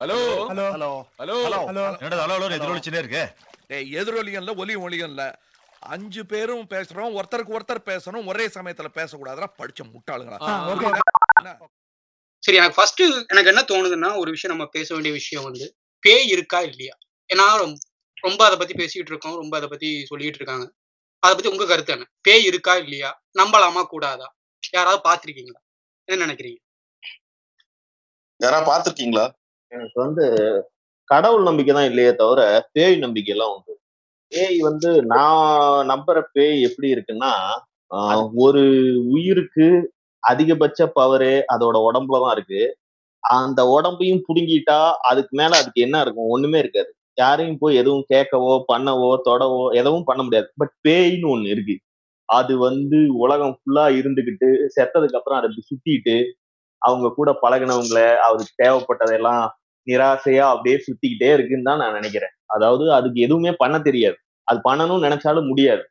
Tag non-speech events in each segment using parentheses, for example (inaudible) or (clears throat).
Hello? Hello. Hello. Hello? Hello. Hello என்னடா hello hello எதிரொலிச்சுனே இருக்கு? டேய் எதிரொலியும் இல்ல ஒலியும் ஒலியும் இல்ல. அஞ்சு பேரும் பேசுறோம் ஒருத்தருக்கு ஒருத்தர் பேசணும் ஒரே சமயத்துல பேசக்கூடாதுடா படிச்ச முட்டாளுங்களா? சரி எனக்கு ஃபர்ஸ்ட் எனக்கு என்ன தோணுதுன்னா ஒரு விஷயம் நம்ம பேச வேண்டிய விஷயம் வந்து பேய் இருக்கா இல்லையா? ஏன்னா ரொம்ப- அதை பத்தி பேசிட்டு இருக்கோம் ரொம்ப அதை பத்தி சொல்லிட்டு இருக்காங்க. அதை பத்தி உங்க கருத்து என்ன? பேய் இருக்கா இல்லையா? நம்பலாமா கூடாதா? யாராவது பாத்திருக்கீங்களா என்ன நினைக்கிறீங்க? யாரா பாத்திருக்கீங்களா எனக்கு வந்து கடவுள் நம்பிக்கை தான் இல்லையே தவிர பேய் நம்பிக்கை எல்லாம் உண்டு. பேய் வந்து நான் நம்புற பேய் எப்படி இருக்குன்னா ஒரு உயிருக்கு அதிகபட்ச பவரே அதோட உடம்புல தான் இருக்கு. அந்த உடம்பையும் புடுங்கிட்டா அதுக்கு மேல அதுக்கு என்ன இருக்கும்? ஒண்ணுமே இருக்காது. யாரையும் போய் எதுவும் கேட்கவோ பண்ணவோ தொடவோ எதுவும் பண்ண முடியாது. பட் பேய்னு ஒண்ணு இருக்கு. அது வந்து உலகம் ஃபுல்லா இருந்துகிட்டு செத்ததுக்கு அப்புறம் அதை சுத்திட்டு அவங்க கூட பழகினவங்கள அவருக்கு தேவைப்பட்டதெல்லாம் நிராசையா அப்படியே சுத்திக்கிட்டே இருக்குன்னு தான் நான் நினைக்கிறேன். அதாவது அதுக்கு எதுவுமே பண்ண தெரியாது. அது பண்ணணும்னு நினைச்சாலும் முடியாது.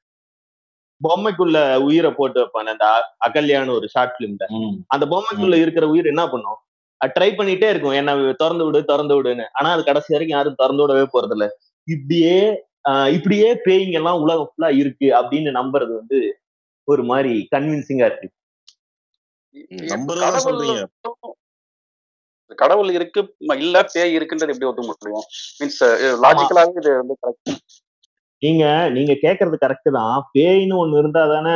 பொம்மைக்குள்ள உயிரை போட்டு வைப்பான அந்த அகல்யான்னு ஒரு ஷார்ட் பிலிம்ல அந்த பொம்மைக்குள்ள இருக்கிற உயிர் என்ன பண்ணும்? அது ட்ரை பண்ணிட்டே இருக்கும். என்ன திறந்து விடு திறந்து விடுன்னு. ஆனா அது கடைசி வரைக்கும் யாரும் திறந்து விடவே போறது இல்ல இப்படியே ஆஹ் இப்படியே பேய்ங்க எல்லாம் உலகம் ஃபுல்லா இருக்கு அப்படின்னு நம்புறது வந்து ஒரு மாதிரி கன்வின்சிங்கா இருக்கு. நம்புறதா சொல்றீங்க. கடவுள் இருக்கு இல்ல பேய் இருக்குன்றது எப்படி ஒத்துக்க முடியும்? மீன்ஸ் லாஜிக்கலாவே இது வந்து correct. நீங்க நீங்க கேக்குறது கரெக்ட் தான். பேய்னு ஒண்ணு இருந்தா தானே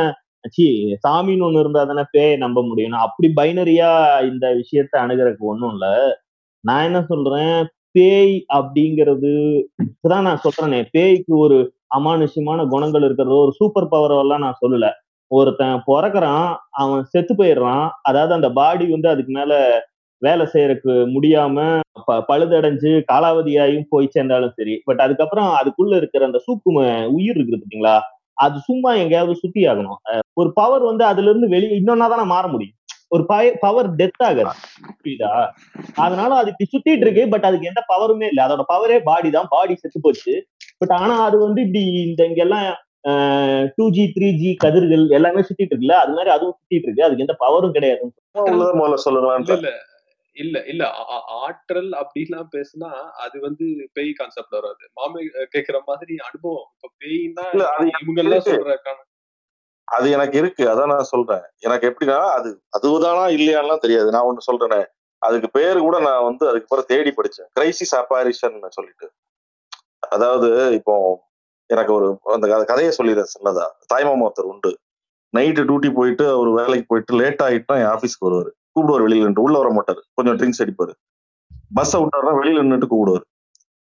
சி சாமின்னு ஒண்ணு இருந்தா தானே பேயை நம்ப முடியும். அப்படி பைனரியா இந்த விஷயத்த அணுகிறதுக்கு ஒண்ணும் இல்ல. நான் என்ன சொல்றேன்? பேய் அப்படிங்கிறது தான் நான் சொல்றேனே. பேய்க்கு ஒரு அமானுஷ்யமான குணங்கள் இருக்கிறதோ ஒரு சூப்பர் பவர் எல்லாம் நான் சொல்லல. ஒருத்தன் பிறக்கறான் அவன் செத்து போயிடுறான். அதாவது அந்த பாடி வந்து அதுக்கு மேல வேலை செய்யறதுக்கு முடியாம ப- பழுதடைஞ்சு காலாவதியாயும் போய் சேர்ந்தாலும் சரி. பட் அதுக்கப்புறம் அதுக்குள்ள இருக்கிற அந்த சூக்கும உயிர் இருக்குது பாத்தீங்களா? அது சும்மா எங்கேயாவது சுத்தி ஆகணும். ஒரு பவர் வந்து அதுல இருந்து வெளியே இன்னொன்னா தானே மாற முடியும். ஒரு பவர் டெத் ஆகாது. புரியுதா? அதனால அது இப்படி சுத்திட்டு இருக்கு. பட் அதுக்கு எந்த பவருமே இல்லை. அதோட பவரே பாடி தான். பாடி செத்து போச்சு. பட் ஆனா அது வந்து இப்படி இந்த இங்கெல்லாம் டூ ஜி த்ரீ ஜி கதிர்கள் எல்லாமே சுத்திட்டு இருக்குல்ல? அது மாதிரி அதுவும் சுத்திட்டு இருக்கு. அதுக்கு எந்த பவரும் கிடையாது முதல்ல இல்ல இல்ல. ஆற்றல் அப்படிலாம் பேசுனா அது வந்து பேய் கான்செப்ட் வராது. மாமே கேக்குற மாதிரி அனுபவம். இப்ப பேய்னா இவங்க எல்லாம் இருக்கு. சொல்ற அது எனக்கு இருக்கு. அதான் நான் சொல்றேன். எனக்கு எப்படின்னா அது அதுதானா இல்லையான்லாம் தெரியாது. நான் ஒண்ணு சொல்றேனே. அதுக்கு பேரு கூட நான் வந்து அதுக்கு பிறகு தேடி படிச்சேன். கிரைசிஸ் அப்பாரிஷன் சொல்லிட்டு. அதாவது இப்போ எனக்கு ஒரு அந்த கதை- கதையை சொல்லிடுறேன் சின்னதா. தாய்மாமா ஒருத்தர் உண்டு. நைட்டு டியூட்டி போயிட்டு அவர் வேலைக்கு போயிட்டு லேட் ஆகிட்டுனா என் ஆஃபீஸ்க்கு வருவார். கூப்பிடுவார் வெளியில நின்று உள்ள வர மாட்டார். கொஞ்சம் ட்ரிங்க்ஸ் அடிப்பார். பஸ்ஸை விட்டார்னா வெளியில நின்றுட்டு கூப்பிடுவார்.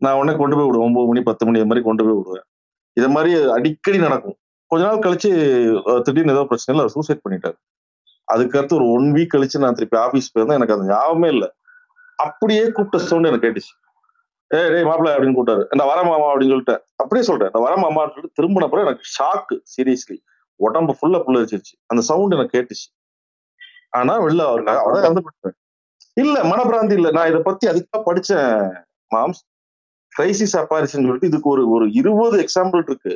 நான் உடனே கொண்டு போய் விடுவேன். ஒன்பது மணி பத்து மணி அது மாதிரி கொண்டு போய் விடுவேன். இது மாதிரி அடிக்கடி நடக்கும். கொஞ்ச நாள் கழிச்சு திடீர்னு ஏதோ பிரச்சனை இல்லை சூசைட் பண்ணிட்டாரு. அதுக்கடுத்து ஒரு ஒன் வீக் கழிச்சு நான் திருப்பி ஆஃபீஸ் போயிருந்தேன். எனக்கு அது ஞாபகமே இல்லை. அப்படியே கூப்பிட்ட சவுண்ட் எனக்கு கேட்டுச்சு. ஏ டேய் மாப்பிள்ள அப்படின்னு கூப்பிட்டாரு. நான் வர மாமா அப்படின்னு சொல்லிட்டேன். அப்படியே சொல்றேன் நான் வர மாமா சொல்லிட்டு திரும்பின அப்புறம் எனக்கு ஷாக்கு சீரியஸ்லி உடம்பு ஃபுல்லா புள்ளரிச்சிருச்சு அந்த சவுண்ட் எனக்கு கேட்டுச்சு. ஆனா வெளில அவர் அவரை இறந்து இல்ல மனப்பிராந்தி இல்ல. நான் இதை பத்தி அதுக்காக படிச்சேன் மாம்ஸ் கிரைசிஸ் அப்பாரிசன் சொல்லிட்டு இதுக்கு ஒரு ஒரு இருபது எக்ஸாம்பிள் இருக்கு.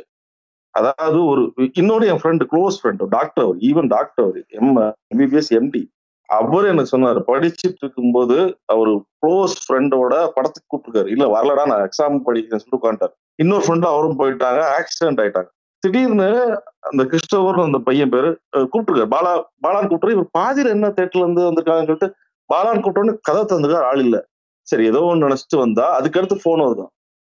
அதாவது ஒரு இன்னொரு என் ஃப்ரெண்டு க்ளோஸ் ஃப்ரெண்டு டாக்டர் அவர் ஈவன் டாக்டர் அவர் எம் எம்பிபிஎஸ் எம்டி அவர் எனக்கு சொன்னார் படிச்சிட்டு இருக்கும்போது அவர் க்ளோஸ் ஃப்ரெண்டோட படத்துக்கு கூப்பிட்டுருக்காரு. இல்ல வரலடா நான் எக்ஸாம் படிக்கிறேன் சொல்லிட்டு உட்காந்துட்டார் இன்னொரு ஃப்ரெண்டு அவரும் போயிட்டாங்க ஆக்சிடென்ட் ஆயிட்டாங்க. திடீர்னு அந்த கிறிஸ்டோபர் அந்த பையன் பேரு கூப்பிட்டுருக்காரு. பாலா பாலான்னு கூப்பிட்டு இவர் பாதியில என்ன தேட்டர்ல இருந்து வந்திருக்காங்கன்னு சொல்லிட்டு பாலான்னு கூப்பிட்டோன்னு கதை தந்துக்கார் ஆள் இல்ல. சரி ஏதோ ஒன்று நினைச்சிட்டு வந்தா அதுக்கடுத்து போன் வருதான்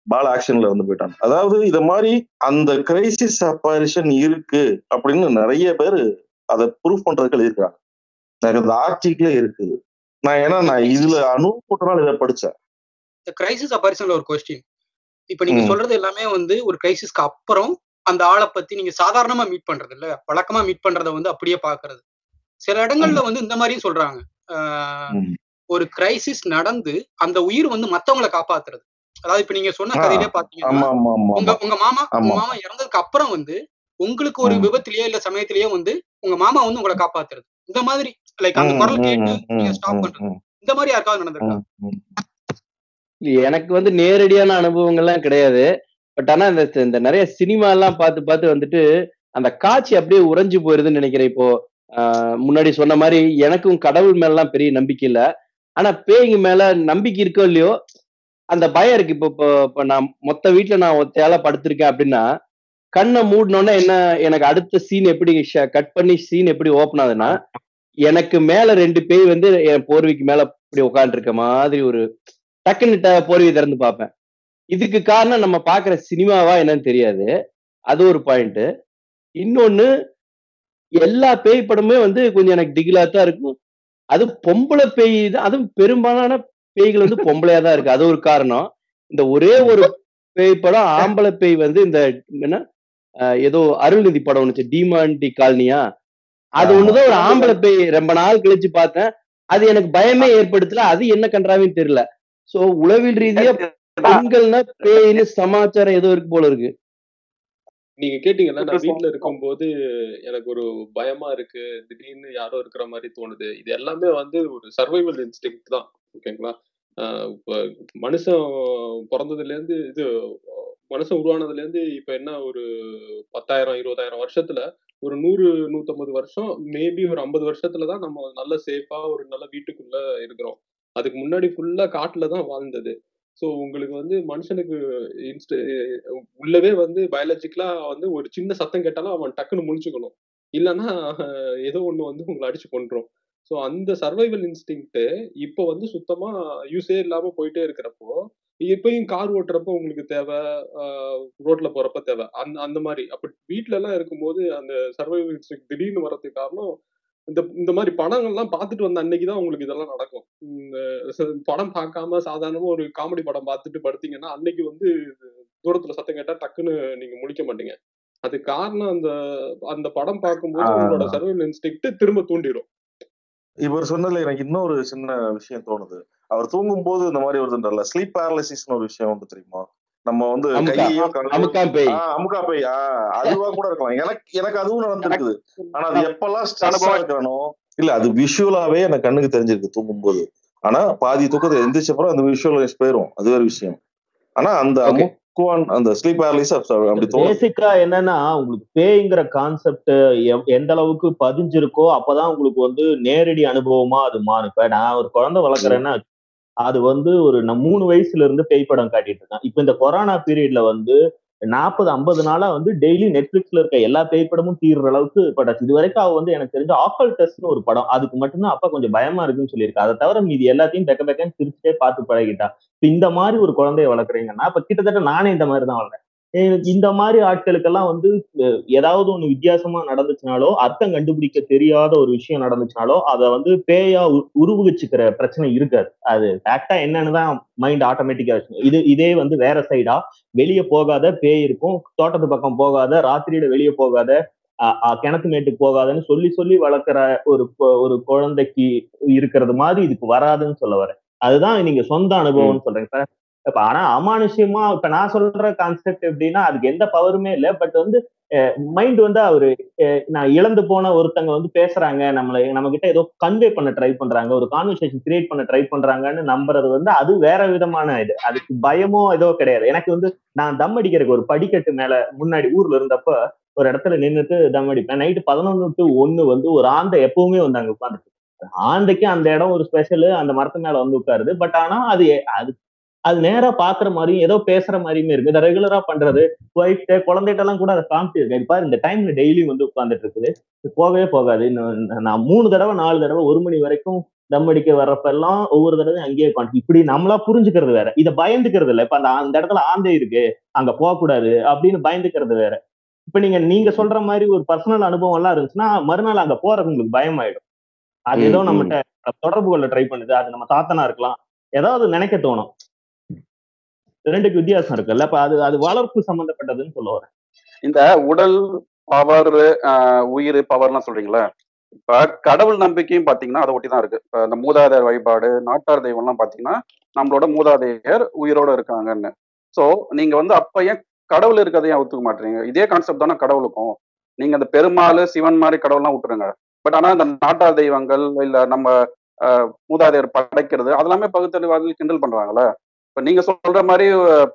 பாலா ஆக்ஷன்ல வந்து போயிட்டாங்க அதாவது இத மாதிரி அந்த கிரைசிஸ் அப்பாரிஷன் இருக்கு அப்படின்னு நிறைய பேர் அதை ப்ரூஃப் பண்றதுக்கு எழுதியிருக்காங்க எனக்கு அந்த ஆர்டிக்கிளே இருக்குது. நான் ஏன்னா நான் இதுல அனுபவப்பட்டனால இதை படிச்சேன். இந்த கிரைசிஸ் அப்பாரிசன்ல ஒரு கொஸ்டின் இப்ப நீங்க. சொல்றது எல்லாமே வந்து ஒரு கிரைசிஸ்க்கு அப்புறம் அந்த ஆளை பத்தி நீங்க சாதாரணமா மீட் பண்றது இல்ல. வழக்கமா மீட் பண்றத வந்து அப்படியே பாக்குறது சில இடங்கள்ல வந்து இந்த மாதிரியும் சொல்றாங்க. ஒரு கிரைசிஸ் நடந்து அந்த உயிர் வந்து மத்தவங்களை காப்பாத்துறது. அதாவது இப்ப நீங்க சொன்ன கதையிலே பாத்தீங்கன்னா உங்க உங்க மாமா உங்க. மாமா இறந்ததுக்கு அப்புறம் வந்து உங்களுக்கு ஒரு. விபத்துலயோ இல்ல சமயத்திலயோ வந்து உங்க மாமா வந்து உங்களை காப்பாத்துறது. இந்த மாதிரி லைக் அந்த குரல் கேட்டு நீங்க ஸ்டாப் பண்றது. இந்த மாதிரி யாருக்காவது நடந்திருக்கா. எனக்கு வந்து நேரடியான அனுபவங்கள்லாம் கிடையாது. பட் ஆனா இந்த இந்த நிறைய சினிமா எல்லாம் பார்த்து பார்த்து வந்துட்டு அந்த காட்சி அப்படியே உறைஞ்சு போயிருதுன்னு நினைக்கிறேன் இப்போ. முன்னாடி சொன்ன மாதிரி எனக்கும் கடவுள் மேலாம் பெரிய நம்பிக்கை இல்லை. ஆனா பேய்ங்க மேல நம்பிக்கை இருக்கோ இல்லையோ அந்த பயம் இருக்கு. இப்போ இப்போ இப்போ நான் மொத்த வீட்டுல நான் ஒத்தையால படுத்திருக்கேன் அப்படின்னா கண்ணை மூடினோடனே என்ன எனக்கு அடுத்த சீன் எப்படி கட் பண்ணி சீன் எப்படி ஓப்பன் ஆகுதுன்னா எனக்கு மேல ரெண்டு பேய் வந்து என் போர்விக்கு மேல இப்படி உட்காந்துருக்க மாதிரி ஒரு டக்குன்னு ட- திறந்து பார்ப்பேன். இதுக்கு காரணம் நம்ம பாக்குற சினிமாவா என்னன்னு தெரியாது. அது ஒரு பாயிண்ட் இன்னொன்னு எல்லா பேய் படமுமே வந்து கொஞ்சம் எனக்கு டிகிலா தான் இருக்கும். அது பொம்பளை பேய் தான் அதுவும் பெரும்பாலான பேய்கள் வந்து பொம்பளையா தான் இருக்கு. அது ஒரு காரணம். இந்த ஒரே ஒரு பேய் படம் ஆம்பளை பேய் வந்து இந்த என்ன ஏதோ அருள்நிதி படம் ஒண்ணுச்சு டீமாண்டி காலனியா? அது. ஒண்ணுதான் ஒரு ஆம்பளை பேய் ரொம்ப நாள் கழிச்சு பார்த்தேன். அது எனக்கு பயமே ஏற்படுத்தல. அது என்ன கன்றாவின்னு தெரியல. சோ உளவியல் ரீதியா பெண்கள்னா பேய்னு சமாச்சாரம் ஏதோ இருக்கு போல இருக்கு. நீங்க கேட்டீங்கல்ல நான் வீட்ல இருக்கும்போது எனக்கு ஒரு பயமா இருக்கு. திடீர்னு யாரோ இருக்கிற மாதிரி தோணுது. இது எல்லாமே வந்து ஒரு சர்வைவல் இன்ஸ்டிங் தான் ஓகேங்களா? மனுஷன் பிறந்ததுல இருந்து இது மனுஷன் உருவானதுல இருந்து இப்ப என்ன ஒரு பத்தாயிரம் இருபதாயிரம் வருஷத்துல ஒரு நூறு நூத்தம்பது வருஷம் மேபி ஒரு ஐம்பது வருஷத்துல தான் நம்ம நல்ல சேஃபா ஒரு நல்ல வீட்டுக்குள்ள இருக்கிறோம். அதுக்கு முன்னாடி ஃபுல்லா காட்டுல தான் வாழ்ந்தது. ஸோ உங்களுக்கு வந்து மனுஷனுக்கு இன்ஸ்ட உள்ளவே வந்து பயாலஜிக்கலா வந்து ஒரு சின்ன சத்தம் கேட்டாலும் அவன் டக்குன்னு முழிச்சுக்கணும். இல்லைன்னா ஏதோ ஒண்ணு வந்து உங்களை அடிச்சு கொண்டுரும் ஸோ அந்த சர்வைவல் இன்ஸ்டிங்க்ட்டு இப்போ வந்து சுத்தமா யூஸே இல்லாம போயிட்டே இருக்கிறப்போ எப்பயும் கார் ஓட்டுறப்போ உங்களுக்கு தேவை ரோட்ல போறப்ப தேவை. அந்த அந்த மாதிரி. அப்ப வீட்ல எல்லாம் இருக்கும்போது அந்த சர்வைவல் இன்ஸ்டிங் திடீர்னு வர்றதுக்கு காரணம் இந்த இந்த மாதிரி படங்கள்லாம் பார்த்துட்டு வந்த அன்னைக்கு தான் உங்களுக்கு இதெல்லாம் நடக்கும். படம் பார்க்காம சாதாரணமா ஒரு காமெடி படம் பார்த்துட்டு படுத்தீங்கன்னா அன்னைக்கு வந்து தூரத்துல சத்தம் கேட்டா டக்குன்னு நீங்க முழிக்க மாட்டீங்க. அது காரணம் அந்த அந்த படம் பார்க்கும்போது. உங்களோட சர்வைவல் இன்ஸ்டிக்ட் திரும்ப தூண்டிடும். இவர் சொன்னதுல எனக்கு இன்னொரு சின்ன விஷயம் தோணுது. அவர் தூங்கும் போது இந்த மாதிரி வருதுன்றல ஸ்லீப் பேரலிசிஸ்னு ஒரு விஷயம் உண்டு தெரியுமா? நம்ம வந்து அமுக்கா. பேய். அமுக்கா போய். அதுவா கூட இருக்கலாம். எனக்கு எனக்கு அதுவும் நடந்திருக்குது. ஆனா அது எப்பெல்லாம் ஸ்ட்ரெஸ்ஸா இருக்கிறனோ இல்ல அது விஷுவலாவே எனக்கு கண்ணுக்கு தெரிஞ்சிருக்கு தூங்கும் போது ஆனா பாதி தூக்கத்தை எந்திரிச்ச அப்புறம் அந்த விஷுவலைஸ் போயிரும். அது வேற விஷயம். ஆனா அந்த அமுக்குவான் அந்த ஸ்லீப் பேரலிஸ் அப்படி பேசிக்கா என்னன்னா உங்களுக்கு பேய்ங்கிற கான்செப்ட் எந்த அளவுக்கு பதிஞ்சிருக்கோ அப்பதான் உங்களுக்கு வந்து நேரடி அனுபவமா அது மாறும். இப்ப நான் ஒரு குழந்தை வளர்க்குறேன்னா அது வந்து ஒரு நான் மூணு வயசுல இருந்து பேய் படம் காட்டிட்டு இருக்கான். இப்ப இந்த கொரோனா பீரியட்ல வந்து நாற்பது ஐம்பது நாளா வந்து டெய்லி நெட்ஃபிளிக்ஸ்ல இருக்க எல்லா பேய் படமும் தீர்ற அளவுக்கு பட்டாச்சு. இது வரைக்கும் அவ வந்து எனக்கு தெரிஞ்ச ஆக்கல் டெஸ்ட்னு ஒரு படம். அதுக்கு மட்டும்தான் அப்பா கொஞ்சம் பயமா இருக்குன்னு சொல்லியிருக்கா அதை தவிர மீதி எல்லாத்தையும் பெக்க பெக்கன்னு சிரிச்சுட்டே பார்த்து பழகிட்டா இந்த மாதிரி ஒரு குழந்தைய வளர்க்குறீங்கன்னா இப்ப கிட்டத்தட்ட நானே இந்த மாதிரி தான் வளர்றேன். இந்த மாதிரி ஆட்களுக்கெல்லாம் வந்து ஏதாவது ஒண்ணு வித்தியாசமா நடந்துச்சுனாலோ அர்த்தம் கண்டுபிடிக்க தெரியாத ஒரு விஷயம் நடந்துச்சுனாலோ அதை வந்து பேயா உருவகிச்சுக்கிற பிரச்சனை இருக்காது. அது ஃபேக்டா என்னன்னு தான் மைண்ட் ஆட்டோமேட்டிக்கா வச்சு இது இதே வந்து வேற சைடா வெளியே போகாத பேய் இருக்கும் தோட்டத்து பக்கம் போகாத ராத்திரியில வெளியே போகாத கிணத்து மேட்டுக்கு போகாதன்னு சொல்லி சொல்லி வளர்க்குற ஒரு ஒரு குழந்தைக்கு இருக்கிறது மாதிரி இதுக்கு வராதுன்னு சொல்ல வரேன். அதுதான் நீங்க சொந்த அனுபவம்னு சொல்றேன் இப்ப இப்ப ஆனா அமானுஷ்யமா இப்ப நான் சொல்ற கான்செப்ட் எப்படின்னா அதுக்கு எந்த பவருமே இல்லை. பட் வந்து மைண்ட் வந்து அவரு நான் இழந்து போன ஒருத்தங்க வந்து பேசுறாங்க. நம்மளை நம்ம கிட்ட ஏதோ கன்வே பண்ண ட்ரை பண்றாங்க. ஒரு கான்வர்சேஷன் கிரியேட் பண்ண ட்ரை பண்றாங்கன்னு நம்புறது வந்து அது வேற விதமான இது. அதுக்கு பயமோ ஏதோ கிடையாது. எனக்கு வந்து நான் தம் அடிக்கிறதுக்கு ஒரு படிக்கட்டு மேல முன்னாடி ஊர்ல இருந்தப்ப ஒரு இடத்துல நின்னுட்டு தம் அடிப்பேன். நைட்டு பதினொன்னு டு ஒன்னு வந்து ஒரு ஆந்தை எப்பவுமே வந்து அங்க உட்காந்துட்டு ஆந்தைக்கு அந்த இடம் ஒரு ஸ்பெஷல் அந்த மரத்து மேல வந்து உட்காருது. பட் ஆனா அது அது அது நேரா பாக்குற மாதிரியும் ஏதோ பேசுற மாதிரியுமே இருக்கு. இதை ரெகுலரா பண்றது ஒய்ஃப்ட குழந்தைகிட்ட எல்லாம் கூட அதை காமிச்சிருக்கேன். பாரு இந்த டைம்ல டெய்லி வந்து உட்கார்ந்துட்டு இருக்குது. போகவே போகாது. இன்னும் நான் மூணு தடவை நாலு தடவை ஒரு மணி வரைக்கும் தம் அடிக்க வர்றப்பெல்லாம் ஒவ்வொரு தடவையும் அங்கேயே உட்காந்து இப்படி நம்மளா புரிஞ்சுக்கிறது வேற. இதை பயந்துக்கிறது இல்ல. இப்ப அந்த அந்த இடத்துல ஆந்தை இருக்கு அங்க போக கூடாது அப்படின்னு பயந்துக்கிறது வேற. இப்ப நீங்க நீங்க சொல்ற மாதிரி ஒரு பர்சனல் அனுபவம் எல்லாம் இருந்துச்சுன்னா மறுநாள் அங்க போறது உங்களுக்கு பயமாயிடும். அது ஏதோ. நம்மகிட்ட தொடர்பு கொள்ள ட்ரை பண்ணுது. அது நம்ம தாத்தனா இருக்கலாம். ஏதாவது நினைக்க தோணும். ரெண்டுக்கு வித்தியாசம் இருக்குல்ல. அப்ப அது அது வளர்ப்பு சம்பந்தப்பட்டதுன்னு சொல்ல வரேன். இந்த உடல் பவர் உயிர் பவர்லாம் சொல்றீங்களா? இப்ப கடவுள் நம்பிக்கையும் பாத்தீங்கன்னா அதை ஒட்டி தான் இருக்கு. இப்ப இந்த மூதாதையர் வழிபாடு நாட்டார் தெய்வம்லாம் பாத்தீங்கன்னா நம்மளோட மூதாதையர் உயிரோட இருக்காங்கன்னு. சோ நீங்க வந்து அப்ப ஏன் கடவுள் இருக்கிறதையும் ஒத்துக்க மாட்டீங்க இதே கான்செப்ட் தானே கடவுளுக்கும். நீங்க அந்த பெருமாள் சிவன் மாதிரி கடவுள்லாம் விட்டுருங்க பட் ஆனா இந்த நாட்டார் தெய்வங்கள் இல்ல நம்ம ஆஹ், மூதாதையர் படைக்கிறது அதெல்லாமே பகுத்தறிவாதிகள் கிண்டல் பண்றாங்கல்ல. இப்ப நீங்க சொல்ற மாதிரி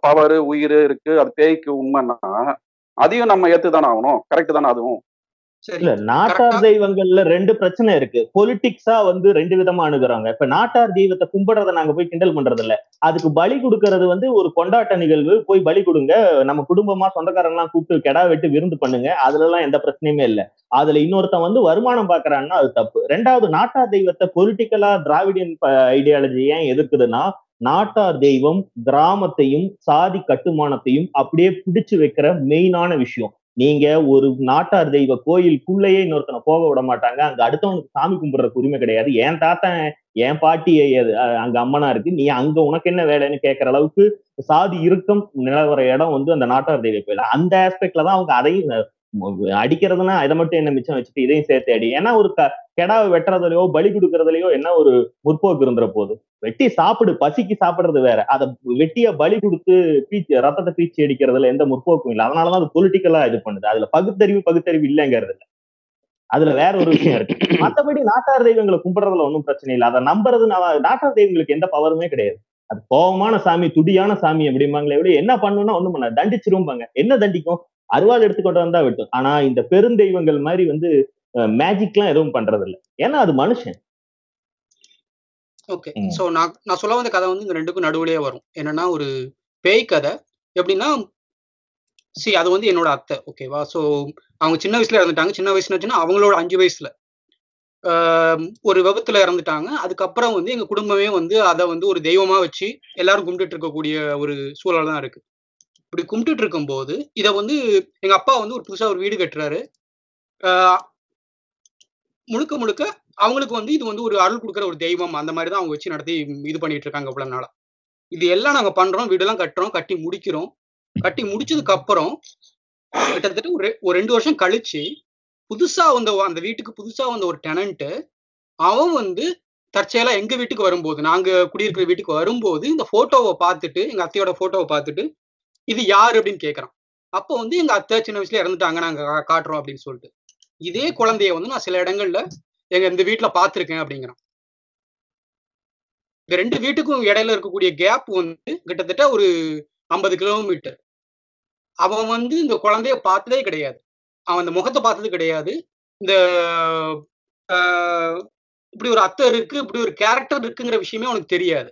பவர் உயிர் இருக்கு. அது பேய்க்கு உண்மைன்னா அதையும் நம்ம ஏத்து தானே ஆகணும். கரெக்ட் தானே அதுவும்? சரி. இல்ல நாட்டார் தெய்வங்கள்ல ரெண்டு பிரச்சனை இருக்கு. பொலிட்டிக்ஸா வந்து ரெண்டு விதமா அணுகுறாங்க. இப்ப நாட்டார் தெய்வத்தை கும்பிடுறத நாங்க போய் கிண்டல் பண்றது இல்ல அதுக்கு பலி கொடுக்கறது வந்து ஒரு கொண்டாட்ட நிகழ்வு. போய் பலி கொடுங்க. நம்ம குடும்பமா சொந்தக்காரங்களாம் கூப்பிட்டு கெடா வெட்டு விருந்து பண்ணுங்க. அதுல எல்லாம் எந்த பிரச்சனையுமே இல்ல. அதுல இன்னொருத்தன் வந்து வருமானம் பாக்குறான்னா அது தப்பு. ரெண்டாவது நாட்டார் தெய்வத்தை பொலிட்டிக்கலா திராவிடியன் ஐடியாலஜி ஏன் எதிர்க்குதுன்னா நாட்டார் தெய்வம் கிராமத்தையும் சாதி கட்டுமானத்தையும் அப்படியே பிடிச்சு வைக்கிற மெயினான விஷயம். நீங்க ஒரு நாட்டார் தெய்வ கோயிலுக்குள்ளேயே இன்னொருத்தனை போக விட மாட்டாங்க. அங்க அடுத்தவனுக்கு சாமி கும்பிடுறதுக்கு உரிமை கிடையாது. என் தாத்தன் என் பாட்டி அங்க அம்மனா இருக்கு. நீ அங்க உனக்கு என்ன வேலைன்னு கேட்கற அளவுக்கு சாதி இறுக்கம் நிலவர இடம் வந்து அந்த நாட்டார் தெய்வ கோயில். அந்த ஆஸ்பெக்ட்ல தான் அவங்க அதையும் அடிக்கிறதுனா இதை மட்டும் என்ன மிச்சம் வச்சுட்டு இதையும் சேர்த்து அடி. ஏன்னா ஒரு க- கெடாவை வெட்டுறதுலயோ பலி கொடுக்கறதுலயோ என்ன ஒரு முற்போக்கு இருந்துற போது. வெட்டி சாப்பிடு பசிக்கு சாப்பிடுறது வேற. அதை வெட்டிய பலி கொடுத்து பீச்சு ரத்தத்தை பீச்சு அடிக்கிறதுல எந்த முற்போக்கும் இல்லை. அதனாலதான் அது பொலிட்டிக்கலா இது பண்ணுது. அதுல பகுத்தறிவு பகுத்தறிவு இல்லைங்கிறது இல்ல. அதுல வேற ஒரு விஷயம் இருக்கு. மத்தபடி நாட்டார் தெய்வங்களை கும்பிடுறதுல ஒன்றும் பிரச்சனை இல்லை. அதை நம்புறது நாட்டார் தெய்வங்களுக்கு எந்த பவருமே கிடையாது. அது கோபமான சாமி துடியான சாமி அப்படிம்பாங்களே எப்படி என்ன பண்ணுன்னா ஒண்ணும் பண்ண தண்டிச்சிரும்பாங்க. என்ன தண்டிக்கும்? அருவாள் எடுத்துக்கொண்டு வந்தா வெட்டும். ஆனா இந்த பெருந்தெய்வங்கள் மாதிரி வந்து மேஜிக்லாம் எதுவும் பண்றது இல்ல ஏன்னா அது மனுஷன். ஓகே. ஸோ நான் நான் சொல்ல வந்த கதை வந்து இந்த ரெண்டுக்கும் நடுவுலயே வரும். என்னன்னா ஒரு பேய் கதை. எப்படின்னா சி அது வந்து என்னோட அத்தை. ஓகேவா ஸோ அவங்க சின்ன வயசுல இறந்துட்டாங்க. சின்ன வயசுல அவங்களோட அஞ்சு வயசுல. ஒரு விபத்துல இறந்துட்டாங்க. அதுக்கப்புறம் வந்து எங்க குடும்பமே வந்து அதை வந்து ஒரு தெய்வமா வச்சு எல்லாரும் கும்பிட்டுட்டு இருக்கக்கூடிய ஒரு சூழல் தான் இருக்கு. இப்படி கும்பிட்டுட்டு இருக்கும்போது இதை வந்து எங்க அப்பா வந்து ஒரு புதுசா ஒரு வீடு கட்டுறாரு. ஆஹ் முழுக்க முழுக்க அவங்களுக்கு வந்து இது வந்து ஒரு அருள் கொடுக்குற ஒரு தெய்வம் அந்த மாதிரி தான் அவங்க வச்சு நடத்தி இது பண்ணிட்டு இருக்காங்க இவ்வளவு நாளா. இது எல்லாம் நாங்க பண்றோம் வீடெல்லாம் கட்டுறோம் கட்டி முடிக்கிறோம். கட்டி முடிச்சதுக்கு அப்புறம் கிட்டத்தட்ட ஒரு ஒரு ரெண்டு வருஷம் கழிச்சு புதுசா வந்த அந்த வீட்டுக்கு புதுசா வந்த ஒரு டெனன்ட் அவன் வந்து தற்செயலா எங்க வீட்டுக்கு வரும்போது நாங்க குடியிருக்கிற வீட்டுக்கு வரும்போது இந்த போட்டோவை பார்த்துட்டு எங்க அத்தையோட போட்டோவை பார்த்துட்டு இது யாரு அப்படின்னு கேக்குறான். அப்போ வந்து எங்க அத்தை சின்ன வயசுல இறந்துட்டாங்க நாங்க காட்டுறோம் அப்படின்னு சொல்லிட்டு. இதே குழந்தைய வந்து நான் சில இடங்கள்ல எங்க இந்த வீட்டுல பார்த்திருக்கேன் அப்படிங்கிறான். இந்த ரெண்டு வீட்டுக்கும் இடையில இருக்கக்கூடிய கேப் வந்து கிட்டத்தட்ட ஒரு ஐம்பது கிலோமீட்டர் அவன் வந்து இந்த குழந்தைய பார்த்ததே கிடையாது. அவன் அந்த முகத்தை பார்த்தது கிடையாது. இந்த ஆஹ், இப்படி ஒரு அத்தை இருக்கு இப்படி ஒரு கேரக்டர் இருக்குங்கிற விஷயமே அவனுக்கு தெரியாது.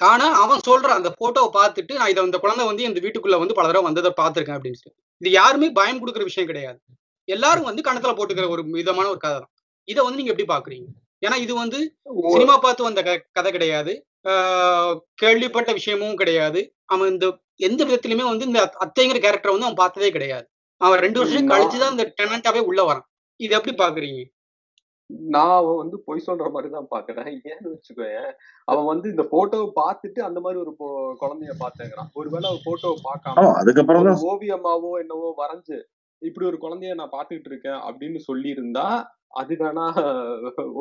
ஆனா அவன் சொல்றான் அந்த போட்டோவை பார்த்துட்டு நான் இதை இந்த குழந்தை வந்து இந்த வீட்டுக்குள்ள வந்து பல தடவை வந்ததை பார்த்திருக்கேன் அப்படின்னு சொல்லிட்டு இது யாருமே பயம் கொடுக்குற விஷயம் கிடையாது. எல்லாரும் வந்து கணத்துல போட்டுக்கிற ஒரு விதமான ஒரு கதை தான். இதை வந்து நீங்க எப்படி பாக்குறீங்க ஏன்னா இது வந்து சினிமா பார்த்து வந்த கதை கிடையாது. ஆஹ் கேள்விப்பட்ட விஷயமும் கிடையாது. அவன் இந்த எந்த விதத்திலுமே வந்து இந்த அத்- அத்தைங்கிற கேரக்டர் வந்து அவன் பார்த்ததே கிடையாது. அவன் ரெண்டு வருஷம் கழிச்சுதான் இந்த டெனண்டாவே உள்ள வரான். இது எப்படி பாக்குறீங்க நான் அவன் வந்து பொய் சொல்ற மாதிரி தான் பாக்குறேன் ஏன்னு வச்சுக்கோயேன். அவன் வந்து இந்த போட்டோவை பார்த்துட்டு அந்த மாதிரி ஒரு குழந்தைய பார்த்தேங்கிறான். ஒருவேளை அவன் போட்டோவை பார்க்காம அதுக்கப்புறம் ஓவியமாவோ என்னவோ வரைஞ்சு இப்படி ஒரு குழந்தைய நான் பார்த்துக்கிட்டு இருக்கேன் அப்படின்னு சொல்லியிருந்தா அது வேணா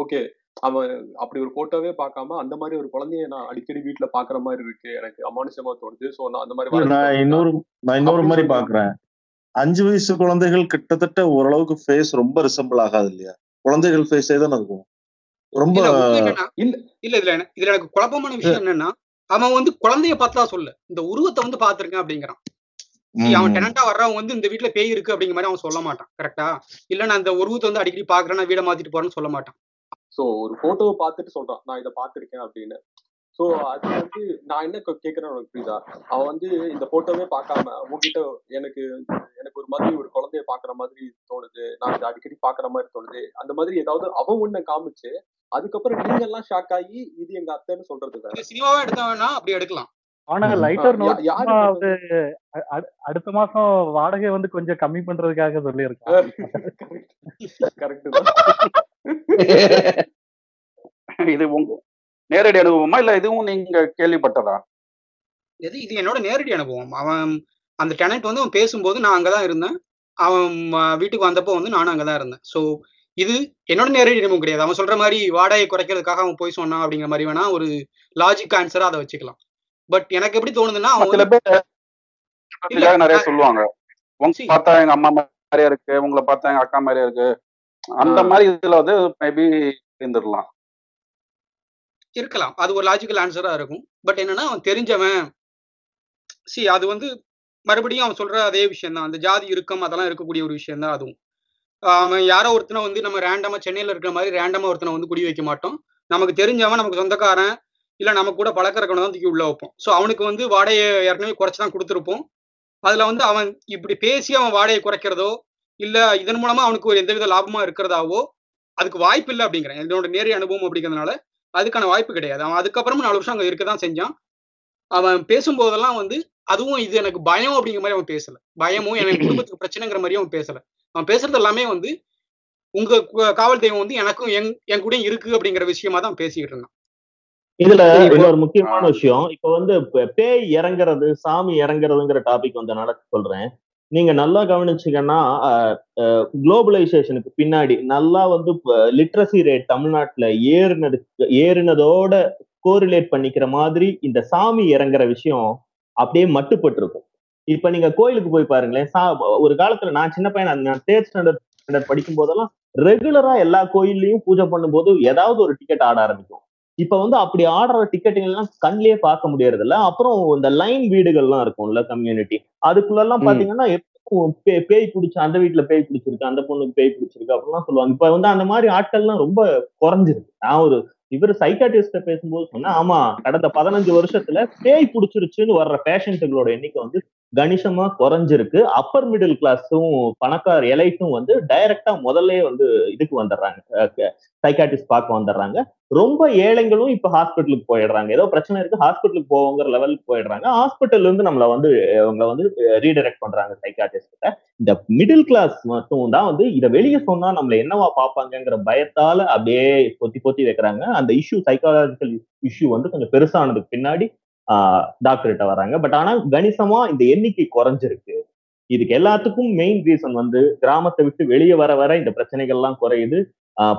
ஓகே. அவன் அப்படி ஒரு போட்டோவே பார்க்காம அந்த மாதிரி ஒரு குழந்தைய நான் அடிக்கடி வீட்டுல பாக்குற மாதிரி இருக்கு. எனக்கு அமானுஷமா தோணுது. சோ நான் அந்த மாதிரி நான் இன்னொரு நான் இன்னொரு மாதிரி பாக்குறேன் அஞ்சு வயசு குழந்தைகள் கிட்டத்தட்ட ஓரளவுக்கு ஃபேஸ் ரொம்ப ரிசம்பிள் ஆகாது இல்லையா? குழந்தைகள் ஃபேஸே தானே இருக்கும். ரொம்ப இல்ல இல்ல இல்ல இதுல என்ன- இதுல எனக்கு குழப்பமான விஷயம் என்னன்னா அவன் வந்து குழந்தைய பார்த்தா சொல்ல. இந்த உருவத்தை வந்து பார்த்திருக்கேன் அப்படிங்கிறான். அவன் டெனண்டா வர்றவன் வந்து இந்த வீட்ல பேய் இருக்கு அப்படிங்கிற மாதிரி அவன் சொல்ல மாட்டான் கரெக்டா இல்ல நான் இந்த உருவத்தை வந்து அடிக்கடி பாக்குறேன் நான் வீட மாத்திட்டு போறேன்னு சொல்ல மாட்டான். சோ ஒரு போட்டோவை பார்த்துட்டு சொல்றான் நான் இதை பார்த்திருக்கேன் அப்படின்னு. சோ அது வந்து நான் என்ன கே- கேக்குறேன்னு உனக்கு புரியுதா? அவன் வந்து இந்த போட்டோவே பார்க்காம உன்கிட்ட எனக்கு எனக்கு ஒரு மாதிரி ஒரு குழந்தைய பாக்குற மாதிரி தோணுது. நான் இதை அடிக்கடி பாக்குற மாதிரி தோணுது. அந்த மாதிரி ஏதாவது அவன் ஒண்ணு காமிச்சு அதுக்கப்புறம் நீங்க எல்லாம் ஷாக் ஆகி இது எங்க அத்தைன்னு சொல்றது சினிமாவா எடுத்தவனா அப்படி எடுக்கலாம். ஆனா. லைட்டர் நோட் அடுத்த மாசம் வாடகை வந்து கொஞ்சம் கம்மி பண்றதுக்காக சொல்லியிருக்கான். (laughs) கரெக்ட் கரெக்ட் இது உங்க நேரடி அனுபவமா இல்ல இதுவும் நீங்க கேள்விப்பட்டதா? இது இது என்னோட நேரடி அனுபவம். அவன் அந்த டெனன்ட் வந்து அவன் பேசும்போது நான் அங்கதான் இருந்தேன். அவன் வீட்டுக்கு வந்தப்போ வந்து நானும் அங்கதான் இருந்தேன். ஸோ இது என்னோட நேரடி அனுபவம் கிடையாது. அவன் சொல்ற மாதிரி வாடகை குறைக்கிறதுக்காக அவன் போய் சொன்னான் அப்படிங்கிற மாதிரி வேணா ஒரு லாஜிக் ஆன்சரா அதை வச்சுக்கலாம். பட் எனக்கு எப்படி தோணுதுன்னா அவன் நிறைய சொல்லுவாங்க. பார்த்தா எங்க அம்மா மாதிரியா இருக்கு உங்களை பார்த்தா எங்க அக்கா மாதிரியா இருக்கு. அந்த மாதிரி இதுல வந்து மேபி இருந்துடலாம். இருக்கலாம். அது ஒரு லாஜிக்கல் ஆன்சரா இருக்கும். பட் என்னன்னா அவன் தெரிஞ்சவன். சி அது வந்து மறுபடியும் அவன் சொல்ற அதே விஷயம் தான் அந்த ஜாதி இறுக்கம் அதெல்லாம் இருக்கக்கூடிய ஒரு விஷயம் தான் அதுவும். அவன் யாரோ ஒருத்தனை வந்து நம்ம ரேண்டமா சென்னையில இருக்கிற மாதிரி ரேண்டமா ஒருத்தனை வந்து குடி வைக்க மாட்டோம். நமக்கு தெரிஞ்சவன் நமக்கு சொந்தக்காரன் இல்ல நம்ம கூட பழக்கிறக்கவனை தான் தூக்கி உள்ள வைப்போம். ஸோ அவனுக்கு வந்து வாடகையை ஏற்கனவே குறைச்சி தான் கொடுத்துருப்போம். அதுல வந்து அவன் இப்படி பேசி அவன் வாடகையை குறைக்கிறதோ இல்ல இதன் மூலமா அவனுக்கு ஒரு எந்தவித லாபமா இருக்கிறதாவோ அதுக்கு வாய்ப்பு இல்லை அப்படிங்கிறேன். என்னோட நேரிய அனுபவம் அப்படிங்கிறதுனால அதுக்கான வாய்ப்பு கிடையாது. அவன் அதுக்கப்புறமும் நாலு வருஷம் அங்க இருக்க தான் செஞ்சான். அவன் பேசும்போதெல்லாம் வந்து அதுவும் இது எனக்கு பயம் அப்படிங்கிற மாதிரி அவன் பேசல. பயமும் எனக்கு (clears throat) குடும்பத்துக்கு பிரச்சனைங்கிற மாதிரியும் அவன் பேசல. அவன் பேசுறது எல்லாமே வந்து உங்க காவல் தெய்வம் வந்து எனக்கும் என் என் கூட இருக்கு அப்படிங்கிற விஷயமா தான் பேசிக்கிட்டு இருந்தான். இதுல இன்னொரு முக்கியமான விஷயம். இப்ப வந்து பே- பேய் இறங்குறது சாமி இறங்குறதுங்கிற டாபிக் வந்தனால சொல்றேன். நீங்க நல்லா கவனிச்சீங்கன்னா குளோபலைசேஷனுக்கு பின்னாடி நல்லா வந்து லிட்ரஸி ரேட் தமிழ்நாட்டுல ஏறினது ஏறினதோட கோரிலேட் பண்ணிக்கிற மாதிரி இந்த சாமி இறங்குற விஷயம் அப்படியே மட்டுப்பட்டு இருக்கும் இப்ப நீங்க கோயிலுக்கு போய் பாருங்களேன் சா ஒரு காலத்துல நான் சின்ன பையன் நான் தேர்ட் ஸ்டாண்டர்ட் ஸ்டாண்டர்ட் படிக்கும் போதெல்லாம் ரெகுலரா எல்லா கோயில்லையும் பூஜை பண்ணும்போது ஏதாவது ஒரு டிக்கெட் ஆட ஆரம்பிக்கும். இப்ப வந்து அப்படி ஆடுற டிக்கெட்டுகள் எல்லாம் கண்லயே பார்க்க முடியறது இல்ல அப்புறம் இந்த லைன் வீடுகள்லாம் இருக்கும்ல கம்யூனிட்டி அதுக்குள்ள எல்லாம். பாத்தீங்கன்னா பேய் பிடிச்சு அந்த வீட்டுல பேய் பிடிச்சிருக்கு அந்த பொண்ணுக்கு பேய் பிடிச்சிருக்கு அப்படிலாம் சொல்லுவாங்க. இப்ப வந்து அந்த மாதிரி ஆட்கள்லாம் ரொம்ப குறைஞ்சிருக்கு. நான் ஒரு இவர் சைக்காட்டிஸ்ட பேசும்போது சொன்னா ஆமா கடந்த பதினஞ்சு வருஷத்துல பேய் பிடிச்சிருச்சுன்னு வர்ற பேஷண்ட்டுகளோட எண்ணிக்கை வந்து கணிசமா குறைஞ்சிருக்கு. அப்பர் மிடில் கிளாஸும் பணக்கார எலைட்டும் வந்து டைரக்டா முதல்ல வந்து இதுக்கு வந்துடுறாங்க. சைக்காட்டிஸ்ட் பார்க்க வந்துடுறாங்க. ரொம்ப ஏழைங்களும் இப்ப ஹாஸ்பிட்டலுக்கு போயிடுறாங்க. ஏதோ பிரச்சனை இருக்கு ஹாஸ்பிட்டலுக்கு போவோங்கிற லெவலுக்கு போயிடுறாங்க. ஹாஸ்பிட்டல் இருந்து நம்மள வந்து அவங்க வந்து ரீடைரக்ட் பண்றாங்க சைக்காட்டிஸ்ட் கிட்ட. இந்த மிடில் கிளாஸ் மட்டும் தான் வந்து இதை வெளியே சொன்னா நம்மள என்னவா பார்ப்பாங்கங்கிற பயத்தால அப்படியே பொத்தி பொத்தி வைக்கிறாங்க. அந்த இஷ்யூ சைக்காலஜிக்கல் இஷ்யூ வந்து கொஞ்சம் பெருசானதுக்கு பின்னாடி டாக்டர்கிட்ட வராங்க பட் ஆனா கணிசமா இந்த எண்ணிக்கை குறைஞ்சிருக்கு. இதுக்கு எல்லாத்துக்கும் மெயின் ரீசன் வந்து கிராமத்தை விட்டு வெளியே வர வர இந்த பிரச்சனைகள்லாம் குறையுது.